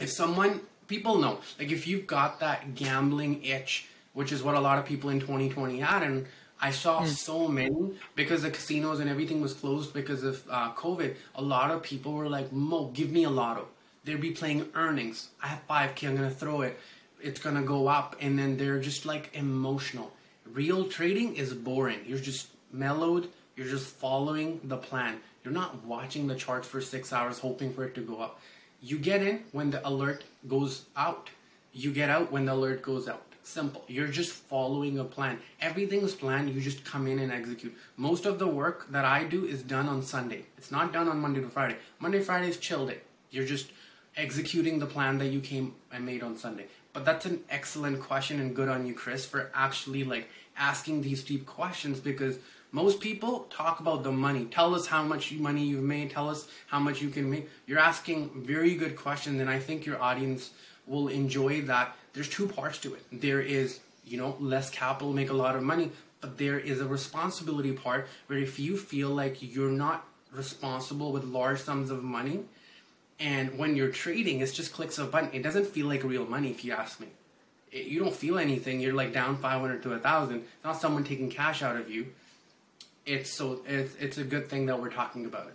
If someone, people know, like if you've got that gambling itch, which is what a lot of people in 2020 had, and I saw mm. so many because the casinos and everything was closed because of uh, COVID. A lot of people were like, "Moh, give me a lotto." They'd be playing earnings. I have five k. I'm gonna throw it. It's gonna go up, and then they're just like emotional. Real trading is boring. You're just mellowed. You're just following the plan. You're not watching the charts for six hours hoping for it to go up. You get in when the alert goes out. You get out when the alert goes out. Simple. You're just following a plan. Everything's planned. You just come in and execute. Most of the work that I do is done on Sunday. It's not done on Monday to Friday. Monday, Friday is chill day. You're just executing the plan that you came and made on Sunday. But that's an excellent question and good on you, Chris, for actually like asking these deep questions because most people talk about the money. Tell us how much money you've made. Tell us how much you can make. You're asking very good questions, and I think your audience will enjoy that. There's two parts to it. There is, you know, less capital, make a lot of money, but there is a responsibility part where if you feel like you're not responsible with large sums of money, and when you're trading, it's just clicks of a button. It doesn't feel like real money, if you ask me. It, you don't feel anything. You're like down 500 to a thousand. It's not someone taking cash out of you it's so it's it's a good thing that we're talking about it.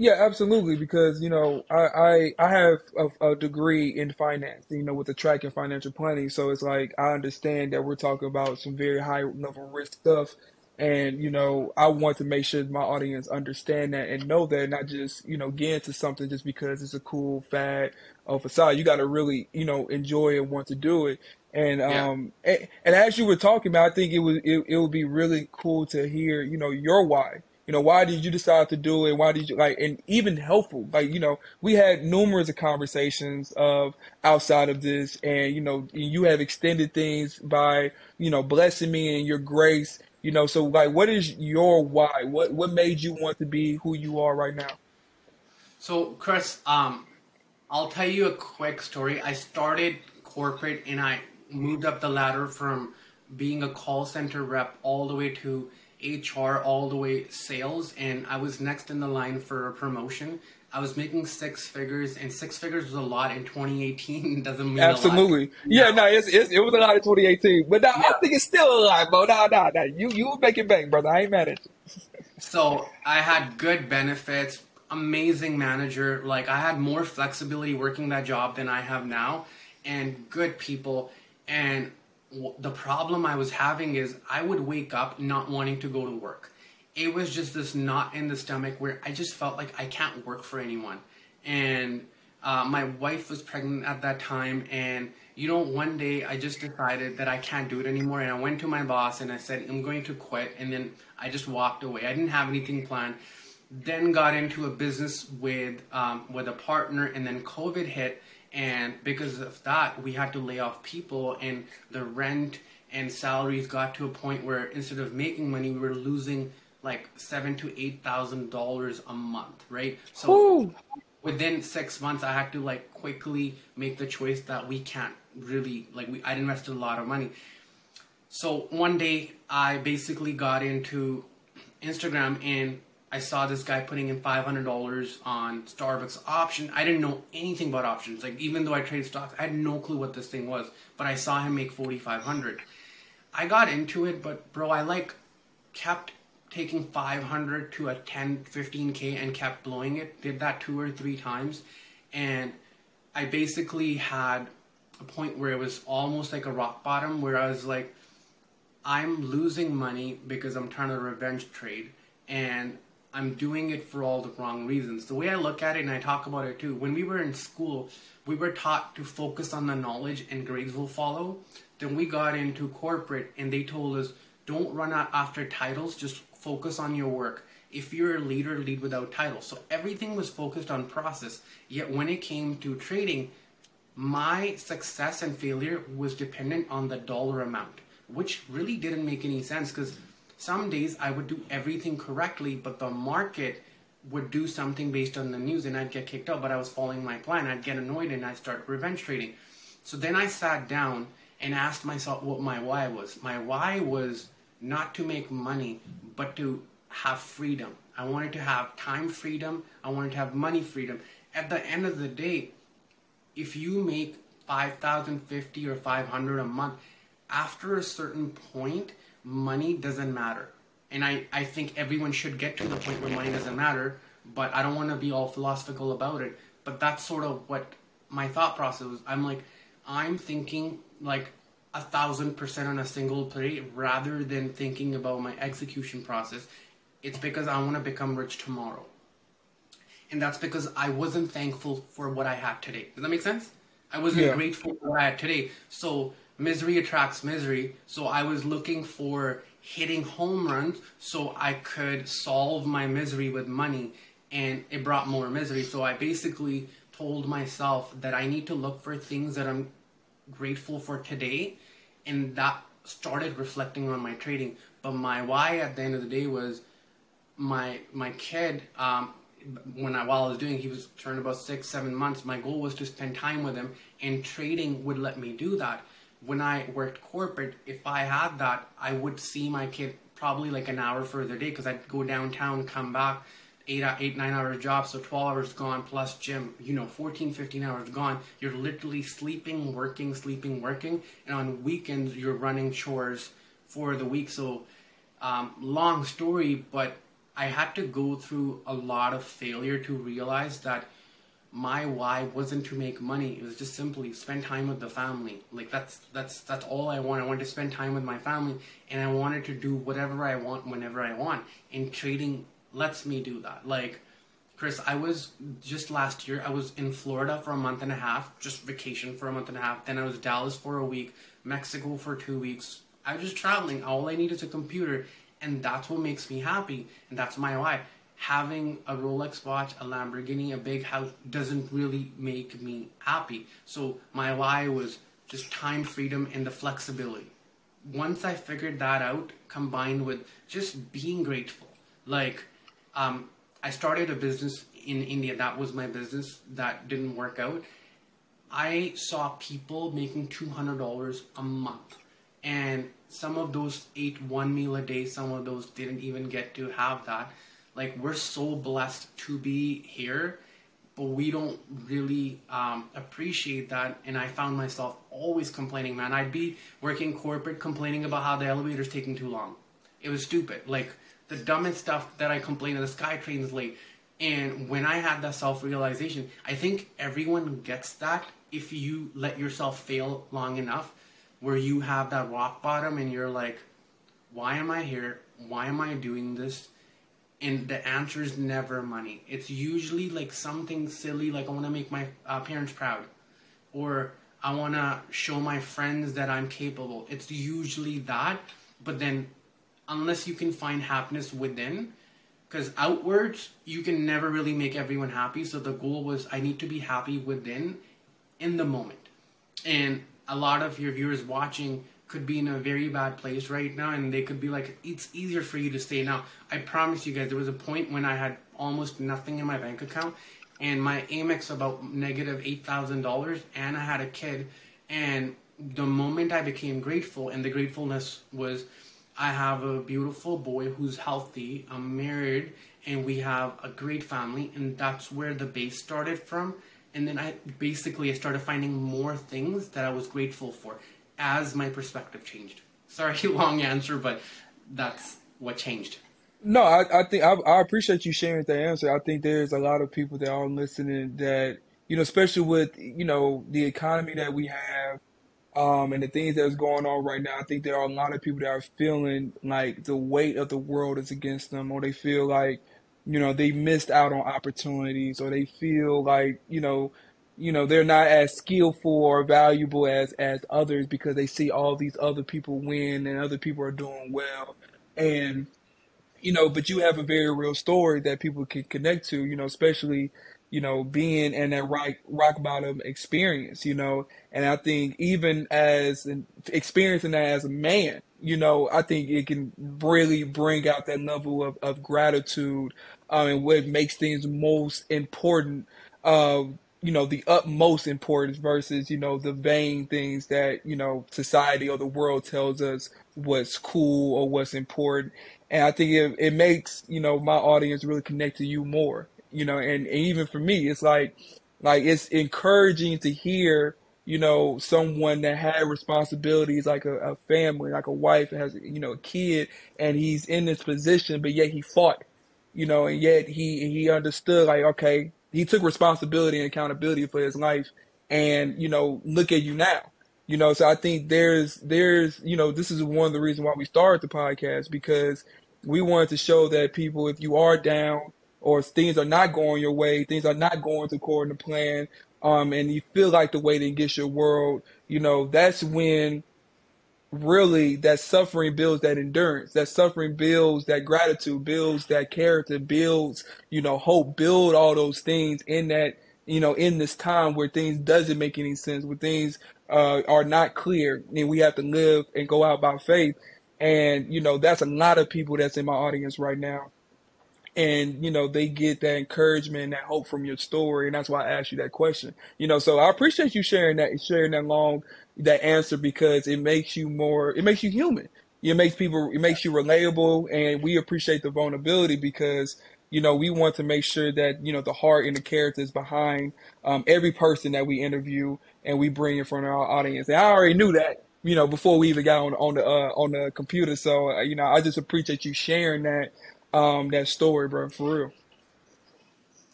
Yeah, absolutely. Because you know, I I, I have a, a, degree in finance, you know, with the track in financial planning. So it's like I understand that we're talking about some very high level risk stuff, and you know, I want to make sure my audience understand that and know that, not just you know get into something just because it's a cool fad or facade. You got to really you know enjoy and want to do it. And um and, and, as you were talking about, I think it would it, it would be really cool to hear, you know, your why. You know, why did you decide to do it? Why did you like and even helpful? Like, you know, we had numerous of conversations of outside of this and you know, you have extended things by, you know, blessing me and your grace. You know, so like what is your why? What what made you want to be who you are right now? So Chris, um I'll tell you a quick story. I started corporate and I moved up the ladder from being a call center rep all the way to HR, all the way sales, and I was next in the line for a promotion. I was making six figures, and six figures was a lot in 2018. Doesn't mean absolutely. Yeah, no, it's, it's, it was a lot in 2018, but now, yeah. I think it's still a lot, bro. No, no, no. You you make it bank, brother. I ain't mad at you. so I had good benefits, amazing manager. Like I had more flexibility working that job than I have now, and good people and the problem I was having is I would wake up not wanting to go to work. It was just this knot in the stomach where I just felt like I can't work for anyone. And uh, my wife was pregnant at that time, and you know, one day I just decided that I can't do it anymore. And I went to my boss and I said, I'm going to quit. And then I just walked away. I didn't have anything planned. Then got into a business with um, with a partner, and then COVID hit and because of that we had to lay off people and the rent and salaries got to a point where instead of making money we were losing like seven to eight thousand dollars a month right so Ooh. within six months i had to like quickly make the choice that we can't really like we i invested a lot of money so one day i basically got into instagram and I saw this guy putting in five hundred dollars on Starbucks option. I didn't know anything about options. Like even though I trade stocks, I had no clue what this thing was. But I saw him make forty five hundred. I got into it, but bro, I like kept taking 500 to a 10 15k and kept blowing it did that two or three times and i basically had a point where it was almost like a rock bottom where i was like I'm losing money because I'm trying to revenge trade and I'm doing it for all the wrong reasons. The way I look at it, and I talk about it too, when we were in school, we were taught to focus on the knowledge and grades will follow. Then we got into corporate and they told us, don't run out after titles, just focus on your work. If you're a leader, lead without title. So everything was focused on process. Yet when it came to trading, my success and failure was dependent on the dollar amount, which really didn't make any sense because some days I would do everything correctly, but the market would do something based on the news and I'd get kicked out, but I was following my plan. I'd get annoyed and I'd start revenge trading. So then I sat down and asked myself what my why was. My why was not to make money, but to have freedom. I wanted to have time freedom. I wanted to have money freedom. At the end of the day, if you make 5050 or 500 a month, after a certain point, money doesn't matter. And I, I think everyone should get to the point where money doesn't matter, but I don't want to be all philosophical about it. But that's sort of what my thought process was. I'm like, I'm thinking like a thousand percent on a single play rather than thinking about my execution process. It's because I want to become rich tomorrow. And that's because I wasn't thankful for what I had today. Does that make sense? I wasn't yeah. grateful for what I had today. So misery attracts misery. So I was looking for hitting home runs so I could solve my misery with money and it brought more misery. So I basically told myself that I need to look for things that I'm grateful for today and that started reflecting on my trading. But my why at the end of the day was my my kid um, when I while I was doing he was turned about six seven months. My goal was to spend time with him, and trading would let me do that when I worked corporate, if I had that, I would see my kid probably like an hour further day because I'd go downtown, come back, eight, eight, nine hour job, so 12 hours gone plus gym, you know, 14, 15 hours gone. You're literally sleeping, working, sleeping, working, and on weekends you're running chores for the week. So, um, long story, but I had to go through a lot of failure to realize that my why wasn't to make money. It was just simply spend time with the family. Like that's that's that's all I want. I wanted to spend time with my family, and I wanted to do whatever I want whenever I want. And trading lets me do that. Like Chris, I was just last year. I was in Florida for a month and a half, just vacation for a month and a half. Then I was Dallas for a week, Mexico for two weeks. I was just traveling. All I need is a computer, and that's what makes me happy, and that's my why having a Rolex watch, a Lamborghini, a big house doesn't really make me happy. So my why was just time freedom and the flexibility. Once I figured that out, combined with just being grateful, like um, I started a business in India. That was my business. That didn't work out. I saw people making two hundred dollars a month, and some of those ate one meal a day. Some of those didn't even get to have that like we're so blessed to be here but we don't really um, appreciate that and i found myself always complaining man i'd be working corporate complaining about how the elevator's taking too long it was stupid like the dumbest stuff that i complained of the skytrain's late and when i had that self-realization i think everyone gets that if you let yourself fail long enough where you have that rock bottom and you're like why am i here why am i doing this and the answer is never money. It's usually like something silly, like I want to make my uh, parents proud, or I want to show my friends that I'm capable. It's usually that, but then unless you can find happiness within, because outwards you can never really make everyone happy. So the goal was I need to be happy within, in the moment, and a lot of your viewers watching could be in a very bad place right now and they could be like it's easier for you to stay now. I promise you guys there was a point when i had almost nothing in my bank account and my amex about negative $8000 and i had a kid. And the moment i became grateful and the gratefulness was i have a beautiful boy who's healthy i'm married and we have a great family and that's where the base started from and then i basically i started finding more things that i was grateful for as my perspective changed. Sorry, long answer, but that's what changed. No, I, I think I, I appreciate you sharing that answer. I think there's a lot of people that are listening that you know, especially with you know the economy that we have, um, and the things that's going on right now, I think there are a lot of people that are feeling like the weight of the world is against them, or they feel like, you know, they missed out on opportunities, or they feel like, you know, you know, they're not as skillful or valuable as as others because they see all these other people win and other people are doing well, and you know, but you have a very real story that people can connect to, you know, especially you know, being in that rock rock bottom experience, you know, and I think even as experiencing that as a man, you know, I think it can really bring out that level of, of gratitude um, and what makes things most important, uh, you know, the utmost importance versus, you know, the vain things that, you know, society or the world tells us what's cool or what's important. And I think it, it makes, you know, my audience really connect to you more you know, and, and even for me, it's like, like it's encouraging to hear, you know, someone that had responsibilities like a, a family, like a wife, has, you know, a kid, and he's in this position, but yet he fought, you know, and yet he, he understood like, okay, he took responsibility and accountability for his life. And, you know, look at you now. You know, so I think there's, there's, you know, this is one of the reasons why we started the podcast because we wanted to show that people, if you are down, or things are not going your way, things are not going according to plan, um, and you feel like the weight gets your world, you know, that's when really that suffering builds that endurance. That suffering builds that gratitude, builds that character, builds, you know, hope, build all those things in that, you know, in this time where things doesn't make any sense, where things uh, are not clear, and we have to live and go out by faith. And, you know, that's a lot of people that's in my audience right now and you know they get that encouragement and that hope from your story and that's why i asked you that question. You know so i appreciate you sharing that sharing that long that answer because it makes you more it makes you human. It makes people it makes you relatable and we appreciate the vulnerability because you know we want to make sure that you know the heart and the characters behind um, every person that we interview and we bring in front of our audience. And i already knew that you know before we even got on on the uh, on the computer. So uh, you know i just appreciate you sharing that um that story, bro, for real.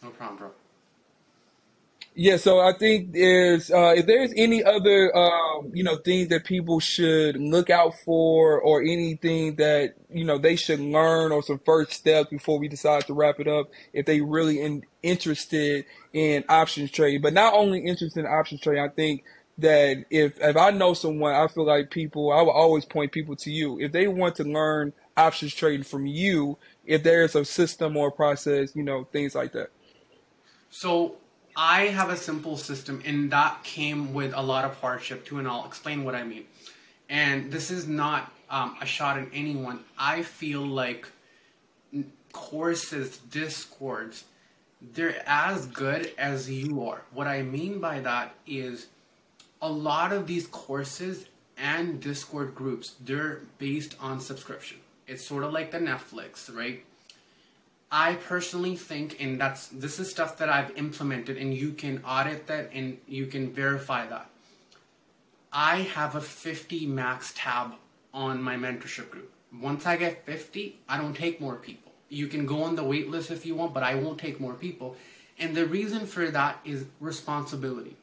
No problem, bro. Yeah, so I think there's uh, if there's any other um, you know things that people should look out for, or anything that you know they should learn, or some first steps before we decide to wrap it up, if they really in, interested in options trading, but not only interested in options trading, I think that if if I know someone, I feel like people, I will always point people to you if they want to learn options trading from you if there's a system or process, you know, things like that. So I have a simple system, and that came with a lot of hardship too, and I'll explain what I mean. And this is not um, a shot at anyone. I feel like courses, discords, they're as good as you are. What I mean by that is a lot of these courses and Discord groups, they're based on subscription. It's sort of like the Netflix, right? I personally think, and that's this is stuff that I've implemented, and you can audit that and you can verify that. I have a 50 max tab on my mentorship group. Once I get 50, I don't take more people. You can go on the wait list if you want, but I won't take more people. And the reason for that is responsibility.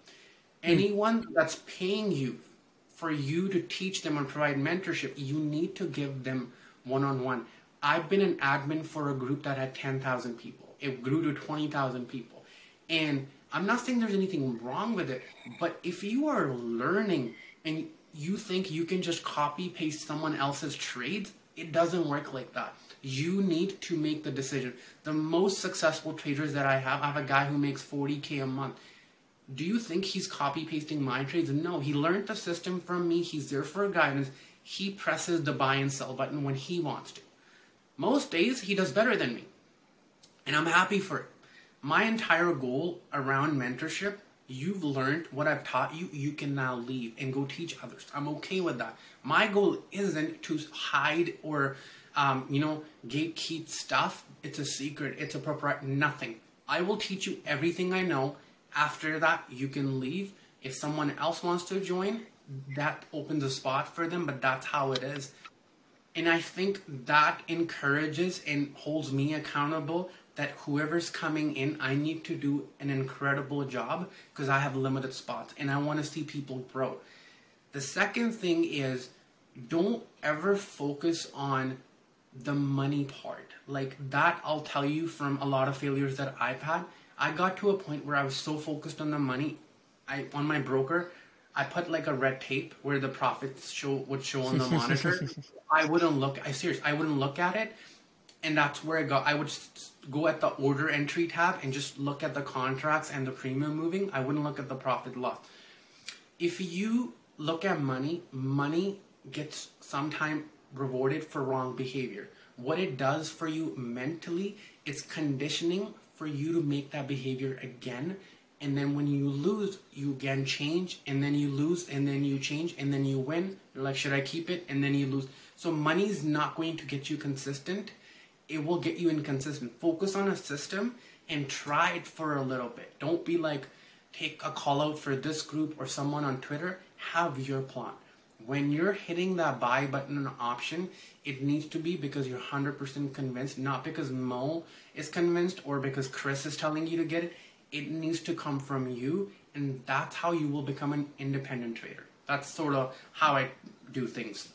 Mm. Anyone that's paying you for you to teach them and provide mentorship, you need to give them one on one. I've been an admin for a group that had 10,000 people. It grew to 20,000 people. And I'm not saying there's anything wrong with it, but if you are learning and you think you can just copy paste someone else's trades, it doesn't work like that. You need to make the decision. The most successful traders that I have, I have a guy who makes 40k a month. Do you think he's copy pasting my trades? No, he learned the system from me. He's there for guidance he presses the buy and sell button when he wants to. Most days he does better than me. And I'm happy for it. My entire goal around mentorship, you've learned what I've taught you, you can now leave and go teach others. I'm okay with that. My goal isn't to hide or, um, you know, gatekeep stuff. It's a secret, it's a proper nothing. I will teach you everything I know. After that, you can leave. If someone else wants to join, that opens a spot for them, but that's how it is. And I think that encourages and holds me accountable that whoever's coming in, I need to do an incredible job because I have limited spots and I want to see people grow. The second thing is don't ever focus on the money part. Like that, I'll tell you from a lot of failures that I've had. I got to a point where I was so focused on the money. I on my broker, I put like a red tape where the profits show would show on the monitor. I wouldn't look. I serious. I wouldn't look at it, and that's where I go. I would go at the order entry tab and just look at the contracts and the premium moving. I wouldn't look at the profit loss. If you look at money, money gets sometimes rewarded for wrong behavior. What it does for you mentally, it's conditioning for you to make that behavior again. And then when you lose, you again change, and then you lose, and then you change, and then you win. You're like, should I keep it? And then you lose. So money's not going to get you consistent. It will get you inconsistent. Focus on a system and try it for a little bit. Don't be like, take a call out for this group or someone on Twitter. Have your plan when you're hitting that buy button option, it needs to be because you're 100% convinced, not because Moh is convinced or because Chris is telling you to get it. It needs to come from you, and that's how you will become an independent trader. That's sort of how I do things.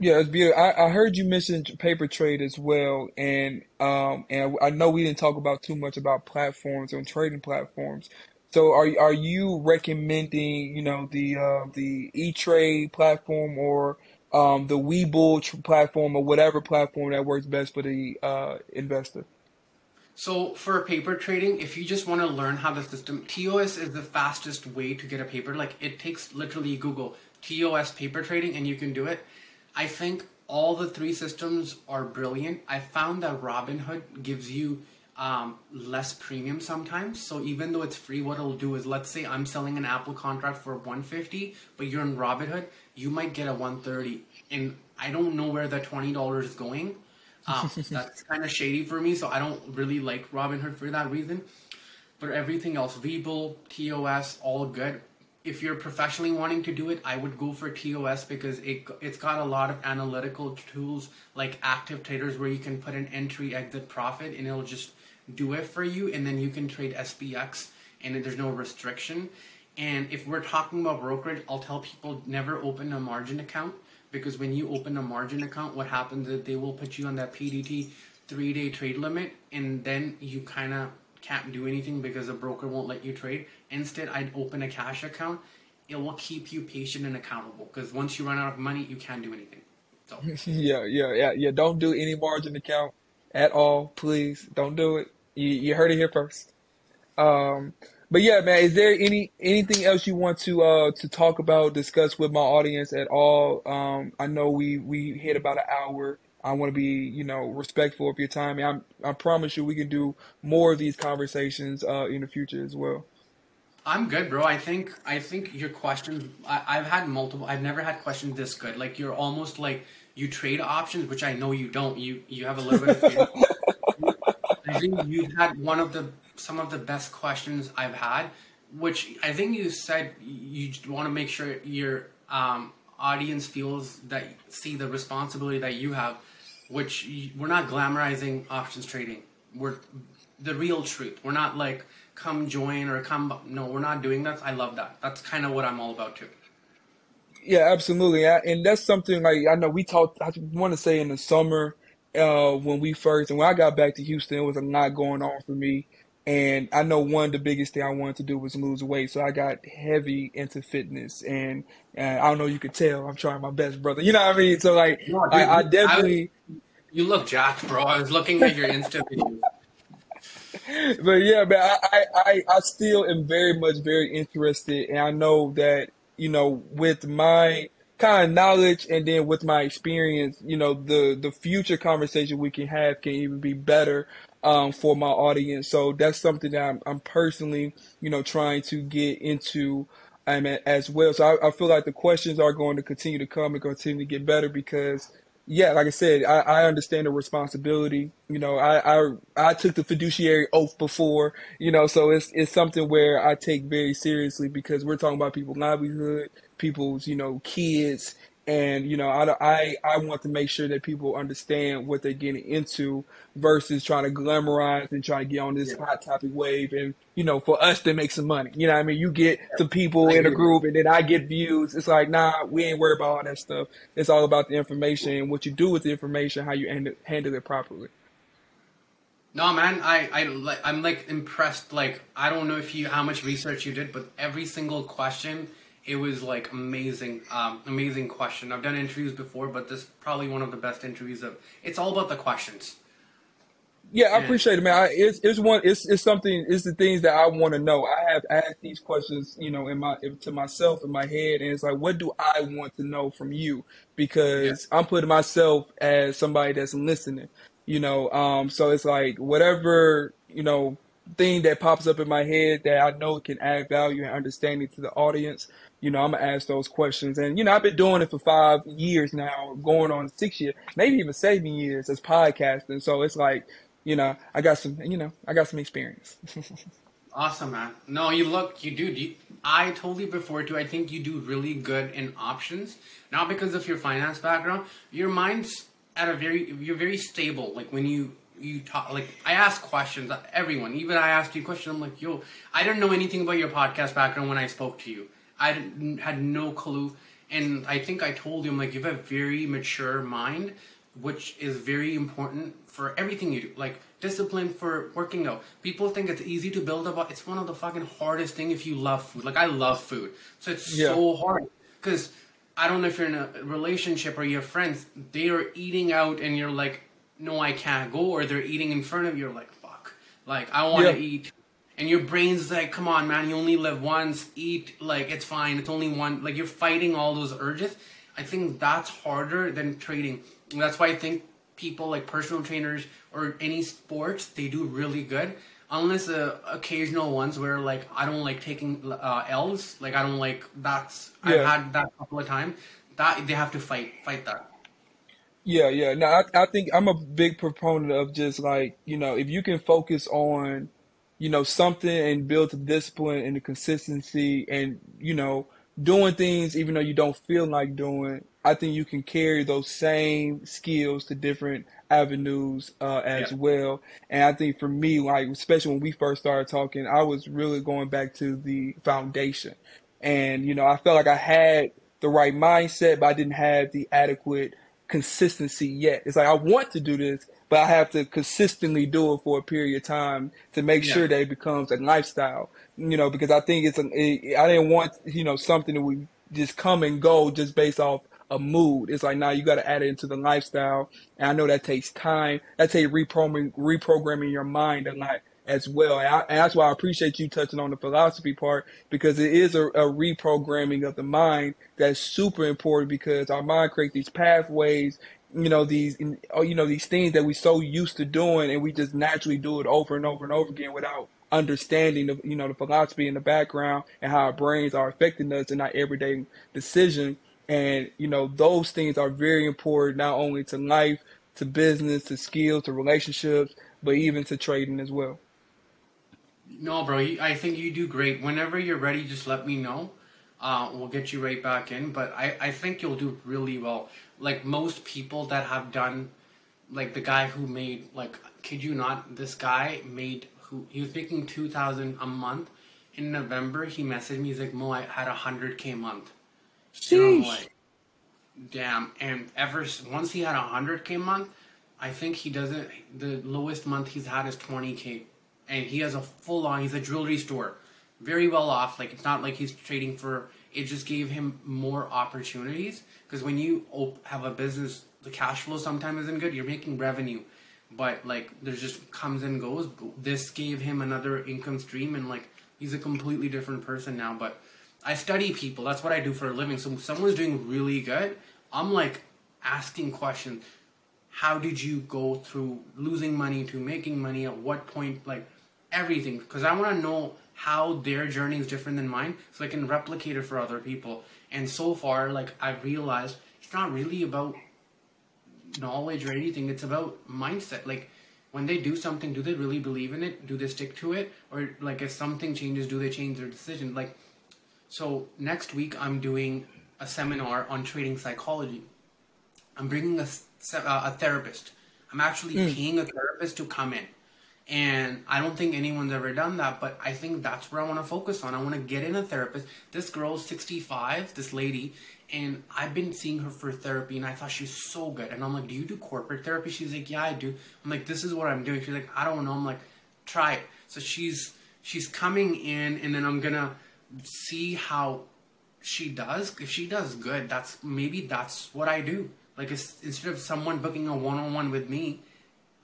Yeah, it's beautiful. I, I heard you mention paper trade as well, and um, and I know we didn't talk about too much about platforms and trading platforms, so are are you recommending, you know, the uh, the E Trade platform or um, the Webull platform or whatever platform that works best for the uh, investor? So for paper trading, if you just want to learn how the system TOS is the fastest way to get a paper. Like it takes literally Google TOS paper trading and you can do it. I think all the three systems are brilliant. I found that Robinhood gives you um, less premium sometimes. So even though it's free, what it'll do is let's say I'm selling an Apple contract for 150, but you're in Robinhood, you might get a 130, and I don't know where the $20 is going. Um, that's kind of shady for me, so I don't really like Robinhood for that reason. But everything else, Webull, TOS, all good. If you're professionally wanting to do it, I would go for TOS because it it's got a lot of analytical tools like active traders where you can put an entry exit profit and it'll just do it for you, and then you can trade SPX, and there's no restriction. And if we're talking about brokerage, I'll tell people never open a margin account because when you open a margin account, what happens is they will put you on that PDT three day trade limit, and then you kind of can't do anything because the broker won't let you trade. Instead, I'd open a cash account. It will keep you patient and accountable because once you run out of money, you can't do anything. So. yeah, yeah, yeah, yeah. Don't do any margin account at all, please. Don't do it. You you heard it here first. Um, but yeah, man, is there any anything else you want to uh to talk about, discuss with my audience at all? Um, I know we we hit about an hour. I want to be, you know, respectful of your time. And I I promise you, we can do more of these conversations uh, in the future as well. I'm good, bro. I think I think your questions. I, I've had multiple. I've never had questions this good. Like you're almost like you trade options, which I know you don't. You you have a little bit of. I think you've had one of the some of the best questions I've had, which I think you said you want to make sure your um, audience feels that see the responsibility that you have, which we're not glamorizing options trading. We're the real truth. We're not like come join or come. No, we're not doing that. I love that. That's kind of what I'm all about too. Yeah, absolutely, and that's something like I know we talked. I want to say in the summer uh, when we first and when I got back to Houston, it was a lot going on for me. And I know one of the biggest thing I wanted to do was lose weight, so I got heavy into fitness. And, I don't know, you could tell I'm trying my best, brother. You know what I mean? So like, no, dude, I, I, definitely. I, you look jacked, bro. I was looking at your Insta videos. but yeah, man, I, I, I still am very much very interested, and I know that you know with my kind of knowledge and then with my experience, you know, the the future conversation we can have can even be better um, for my audience. So that's something that I'm, I'm personally, you know, trying to get into um, as well. So I, I feel like the questions are going to continue to come and continue to get better because yeah, like I said, I, I understand the responsibility. You know, I, I I took the fiduciary oath before, you know, so it's it's something where I take very seriously because we're talking about people's livelihood, people's, you know, kids, And you know, I, I I want to make sure that people understand what they're getting into versus trying to glamorize and trying to get on this Yeah. hot topic wave. And you know, for us to make some money, you know, I mean, you get some people in a group, and then I get views. It's like, nah, we ain't worried about all that stuff. It's all about the information and what you do with the information, how you handle, handle it properly. No, man, I, I, like, I'm like impressed. Like, I don't know if you how much research you did, but every single question, it was like amazing, um, amazing question. I've done interviews before, but this is probably one of the best interviews of. It's all about the questions. Yeah, I appreciate it, man. I, it's it's one it's it's something. It's the things that I want to know. I have asked these questions, you know, in my to myself in my head, and it's like, what do I want to know from you? Because I'm putting myself as somebody that's listening, you know. Um, so it's like whatever you know thing that pops up in my head that I know can add value and understanding to the audience. You know, I'm gonna ask those questions, and you know, I've been doing it for five years now, going on six years, maybe even seven years as podcasting. So it's like you know, I got some, you know, I got some experience. Awesome, man. No, you look, you do. You, I you before too. I think you do really good in options. Not because of your finance background. Your mind's at a very, you're very stable. Like when you you talk, like I ask questions. Everyone, even I asked you a question. I'm like, yo, I didn't know anything about your podcast background when I spoke to you. I had no clue. And I think I told you, I'm like, you have a very mature mind, which is very important for everything you do. Like discipline for working out. People think it's easy to build up. It's one of the fucking hardest thing if you love food. Like I love food, so it's Yeah. so hard because I don't know if you're in a relationship or you have friends. They are eating out, and you're like, no, I can't go, or they're eating in front of you. You're like, fuck. Like I want to Yeah. eat. And your brain's like, come on, man, you only live once. Eat, like, it's fine. It's only one. Like, you're fighting all those urges. I think that's harder than trading. And that's why I think people like personal trainers or any sports, they do really good. Unless the occasional ones where, like, I don't like taking uh, L's. Like, I don't like that's. I've had that a couple of times. That they have to fight, fight that. Yeah, yeah. No, I, I think I'm a big proponent of just like, you know, if you can focus on, you know, something and build the discipline and the consistency and, you know, doing things even though you don't feel like doing, I think you can carry those same skills to different avenues uh, as Yeah. well. And I think for me, like, especially when we first started talking, I was really going back to the foundation. And, you know, I felt like I had the right mindset, but I didn't have the adequate consistency yet. It's like I want to do this, but I have to consistently do it for a period of time to make Yeah. sure that it becomes a lifestyle. You know, because I think it's a, it, I didn't want you know something that would just come and go just based off a mood. It's like now you got to add it into the lifestyle, and I know that takes time. That takes reprogramming reprogramming your mind a lot as well. And, I, and that's why I appreciate you touching on the philosophy part because it is a, a reprogramming of the mind that's super important because our mind creates these pathways, you know, these, oh, you know, these things that we're so used to doing and we just naturally do it over and over and over again without understanding the, you know, the philosophy in the background and how our brains are affecting us in our everyday decision. And, you know, those things are very important, not only to life, to business, to skills, to relationships, but even to trading as well. No, bro. I think you do great. Whenever you're ready, just let me know. Uh, we'll get you right back in. But I, I think you'll do really well. Like most people that have done, like the guy who made, like, kid you not, this guy made who he was making two thousand a month. In November, he messaged me. He's like, "Moh, I had a hundred k a month." And I'm Sheesh. like, damn. And ever once he had a hundred k a month, I think he doesn't. The lowest month he's had is twenty k, and he has a full on. He's a jewelry store, very well off. Like it's not like he's trading for. It just gave him more opportunities because when you op- have a business, the cash flow sometimes isn't good. You're making revenue, but like there's just comes and goes. This gave him another income stream, and like he's a completely different person now. But I study people. That's what I do for a living. So someone's doing really good, I'm like asking questions. How did you go through losing money to making money? At what point? Like everything. Because I want to know how their journey is different than mine, so I can replicate it for other people. And so far, like I've realized, it's not really about knowledge or anything. It's about mindset. Like when they do something, do they really believe in it? Do they stick to it? Or like if something changes, do they change their decision? Like so next week I'm doing a seminar on trading psychology. I'm bringing a, a therapist. I'm actually mm. paying a therapist to come in. And I don't think anyone's ever done that, but I think that's where I want to focus on. I want to get in a therapist. This girl's 65, this lady, and I've been seeing her for therapy, and I thought she's so good. And I'm like, Do you do corporate therapy? She's like, Yeah, I do. I'm like, This is what I'm doing. She's like, I don't know. I'm like, Try it. So she's she's coming in, and then I'm gonna see how she does. If she does good, that's maybe that's what I do. Like instead of someone booking a one-on-one with me,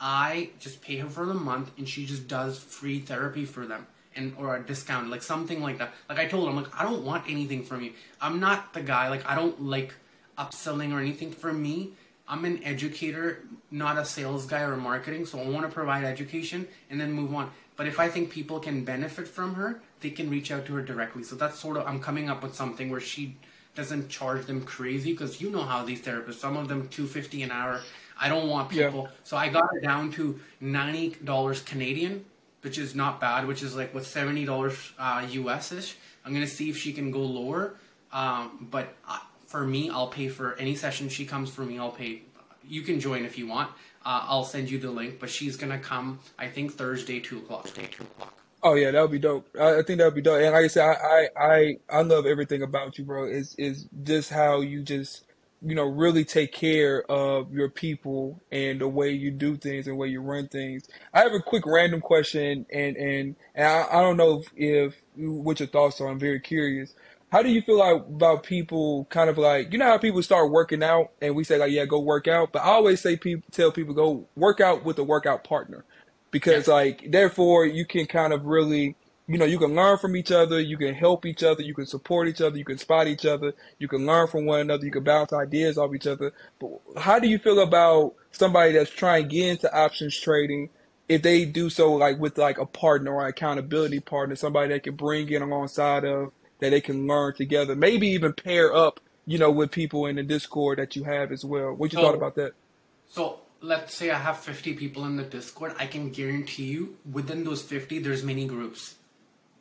I just pay her for the month, and she just does free therapy for them and or a discount, like something like that. Like I told her, I'm like, I don't want anything from you. I'm not the guy. Like I don't like upselling or anything. For me, I'm an educator, not a sales guy or marketing. So I want to provide education and then move on. But if I think people can benefit from her, they can reach out to her directly. So that's sort of I'm coming up with something where she doesn't charge them crazy because you know how these therapists, some of them 250 an hour. I don't want people. Yeah. So I got it down to $90 Canadian, which is not bad, which is like what $70 uh, US ish. I'm going to see if she can go lower. Um, but uh, for me, I'll pay for any session she comes for me. I'll pay. You can join if you want. Uh, I'll send you the link, but she's going to come, I think, Thursday, 2 o'clock. Thursday, 2 o'clock. Oh yeah, that would be dope. I, I think that would be dope. And like I said, I, I I love everything about you, bro. Is is just how you just you know really take care of your people and the way you do things and the way you run things. I have a quick random question, and and and I, I don't know if, if what your thoughts are. I'm very curious. How do you feel like about people kind of like you know how people start working out and we say like yeah go work out, but I always say people tell people go work out with a workout partner because like therefore you can kind of really you know you can learn from each other you can help each other you can support each other you can spot each other you can learn from one another you can bounce ideas off each other. But how do you feel about somebody that's trying to get into options trading if they do so like with like a partner or accountability partner somebody that can bring in alongside of that they can learn together maybe even pair up you know with people in the discord that you have as well? What you so, thought about that? so let's say I have 50 people in the Discord, I can guarantee you within those 50, there's many groups.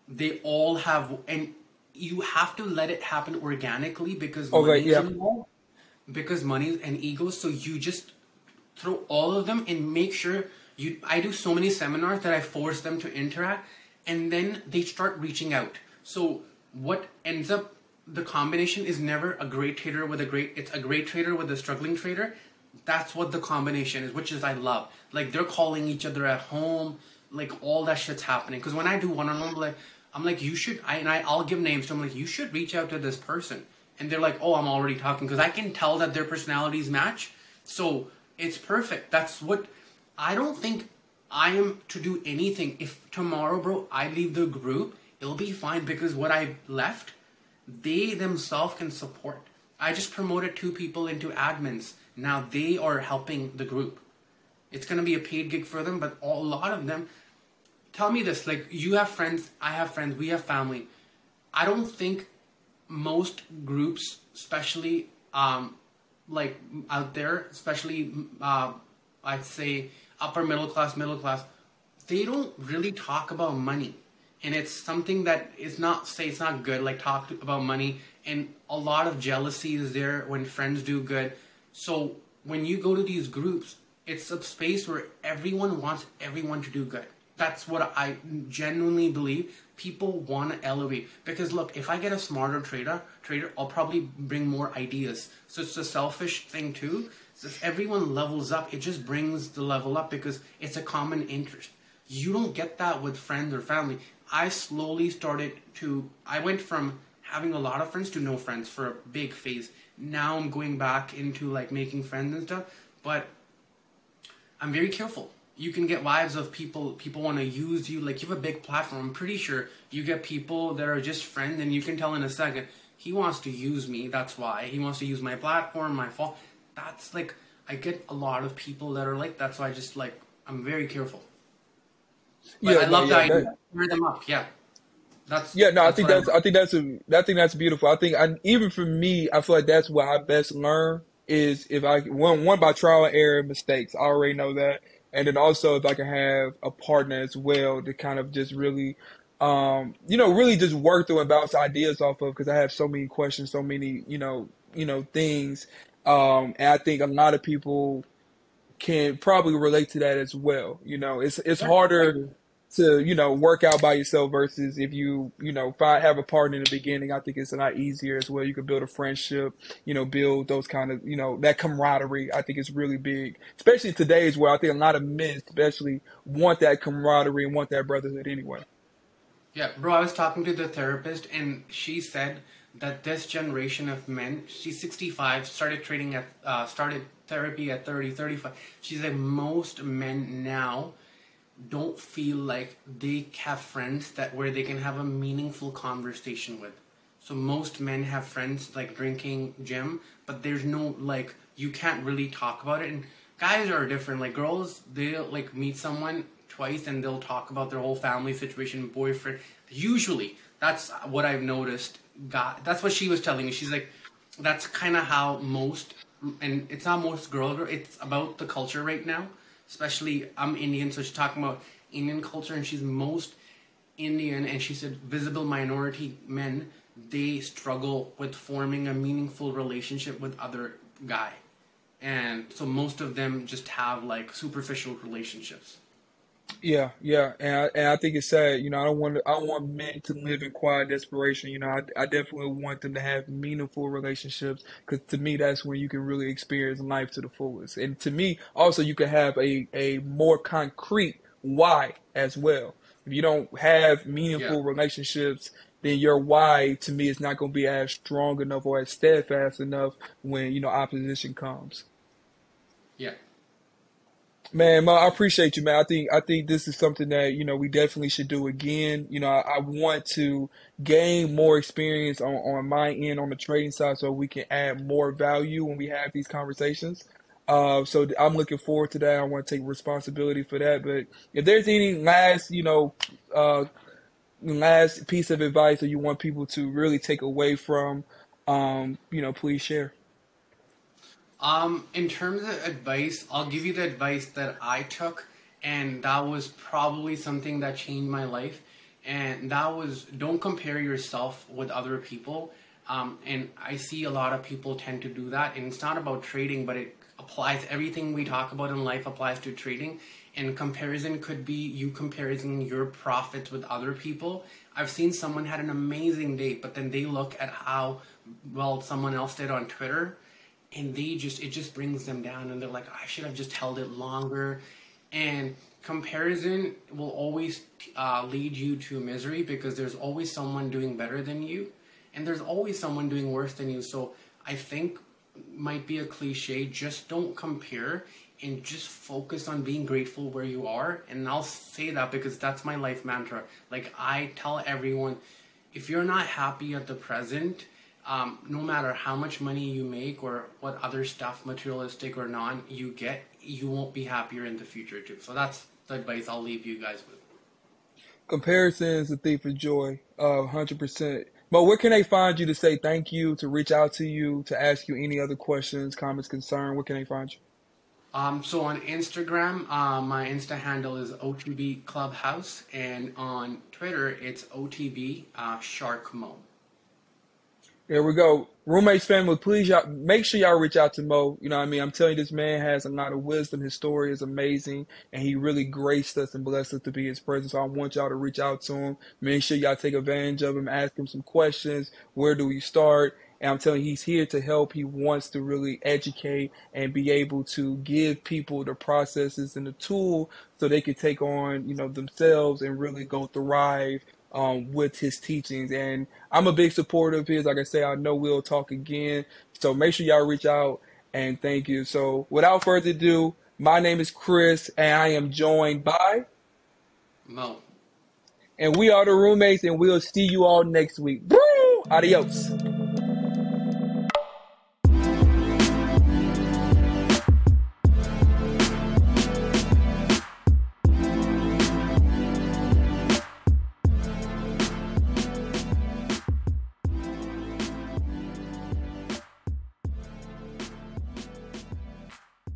They all have, and you have to let it happen organically because money yeah. involved, because money and ego. So you just throw all of them and make sure you. I do so many seminars that I force them to interact, and then they start reaching out. So what ends up the combination is never a great trader with a great. It's a great trader with a struggling trader that's what the combination is, which is I love. Like they're calling each other at home, like all that shit's happening. Because when I do one on one, like I'm like you should, I and I I'll give names them. I'm like you should reach out to this person, and they're like, oh, I'm already talking because I can tell that their personalities match. So it's perfect. That's what I don't think I am to do anything. If tomorrow, bro, I leave the group, it'll be fine because what I left, they themselves can support. I just promoted two people into admins now they are helping the group. It's going to be a paid gig for them, but a lot of them tell me this like you have friends, I have friends, we have family. I don't think most groups, especially um, like out there, especially uh, I'd say upper middle class, middle class, they don't really talk about money. And it's something that is not say it's not good, like talk about money. And a lot of jealousy is there when friends do good. So when you go to these groups, it's a space where everyone wants everyone to do good. That's what I genuinely believe. People want to elevate because look, if I get a smarter trader, trader, I'll probably bring more ideas. So it's a selfish thing too. So if everyone levels up, it just brings the level up because it's a common interest. You don't get that with friends or family. I slowly started to. I went from having a lot of friends to no friends for a big phase now I'm going back into like making friends and stuff, but I'm very careful. You can get wives of people people want to use you like you have a big platform. I'm pretty sure you get people that are just friends and you can tell in a second he wants to use me. That's why he wants to use my platform, my fault. That's like I get a lot of people that are like that's why I just like I'm very careful. But yeah, I love yeah, the idea. That... them up, yeah. That's yeah. No, that's I think that's I think that's a I think that's beautiful. I think I, even for me, I feel like that's what I best learn is if I one one by trial and error mistakes. I already know that, and then also if I can have a partner as well to kind of just really um, you know, really just work through and bounce ideas off of because I have so many questions, so many, you know, you know, things. Um, and I think a lot of people can probably relate to that as well. You know, it's it's harder to you know work out by yourself versus if you you know find have a partner in the beginning. I think it's a lot easier as well. You can build a friendship, you know, build those kind of you know that camaraderie. I think is really big, especially today's where I think a lot of men especially want that camaraderie and want that brotherhood anyway. Yeah, bro, I was talking to the therapist and she said that this generation of men, she's 65, started trading at, uh, started therapy at 30, 35. She said most men now don't feel like they have friends that where they can have a meaningful conversation with. So most men have friends like drinking, gym, but there's no like you can't really talk about it. And guys are different. Like girls, they'll like meet someone twice and they'll talk about their whole family situation, boyfriend. Usually, that's what I've noticed. God, that's what she was telling me. She's like, that's kind of how most, and it's not most girls. It's about the culture right now. Especially, I'm Indian, so she's talking about Indian culture, and she's most Indian, and she said visible minority men. They struggle with forming a meaningful relationship with other guy. And so most of them just have like superficial relationships yeah, yeah, and I, and I think it's sad. You know, I don't want to, I don't want men to live in quiet desperation. You know, I, I definitely want them to have meaningful relationships because to me, that's when you can really experience life to the fullest. And to me, also, you can have a a more concrete why as well. If you don't have meaningful yeah. relationships, then your why to me is not going to be as strong enough or as steadfast enough when you know opposition comes. Yeah, Man, Moh, I appreciate you, man. I think I think this is something that you know we definitely should do again. You know, I, I, want to gain more experience on, on my end on the trading side, so we can add more value when we have these conversations. Uh, so I'm looking forward to that. I want to take responsibility for that. But if there's any last, you know, uh, last piece of advice that you want people to really take away from, um, you know, please share. Um, in terms of advice, I'll give you the advice that I took, and that was probably something that changed my life. And that was don't compare yourself with other people. Um, and I see a lot of people tend to do that, and it's not about trading, but it applies. Everything we talk about in life applies to trading. And comparison could be you comparing your profits with other people. I've seen someone had an amazing day, but then they look at how well someone else did on Twitter and they just it just brings them down and they're like i should have just held it longer. And comparison will always uh, lead you to misery because there's always someone doing better than you and there's always someone doing worse than you. So i think might be a cliche just don't compare and just focus on being grateful where you are. And i'll say that because that's my life mantra. Like i tell everyone if you're not happy at the present um, no matter how much money you make or what other stuff, materialistic or non, you get, you won't be happier in the future too. So that's the advice I'll leave you guys with. Comparison is a thief of joy, uh, hundred percent. But where can they find you to say thank you, to reach out to you, to ask you any other questions, comments, concern? Where can they find you? Um, so on Instagram, uh, my Insta handle is OTB Clubhouse, and on Twitter, it's OTB uh, Shark Mo. There we go. Roommates family, please y'all make sure y'all reach out to Moh. You know what I mean? I'm telling you, this man has a lot of wisdom. His story is amazing, and he really graced us and blessed us to be his presence. So I want y'all to reach out to him. Make sure y'all take advantage of him, ask him some questions. Where do we start? And I'm telling you, he's here to help. He wants to really educate and be able to give people the processes and the tool so they can take on, you know, themselves and really go thrive um, with his teachings. And I'm a big supporter of his. Like I say, I know we'll talk again. So make sure y'all reach out and thank you. So without further ado, my name is Chris and I am joined by Moh. And we are the roommates and we'll see you all next week. Woo! Adios.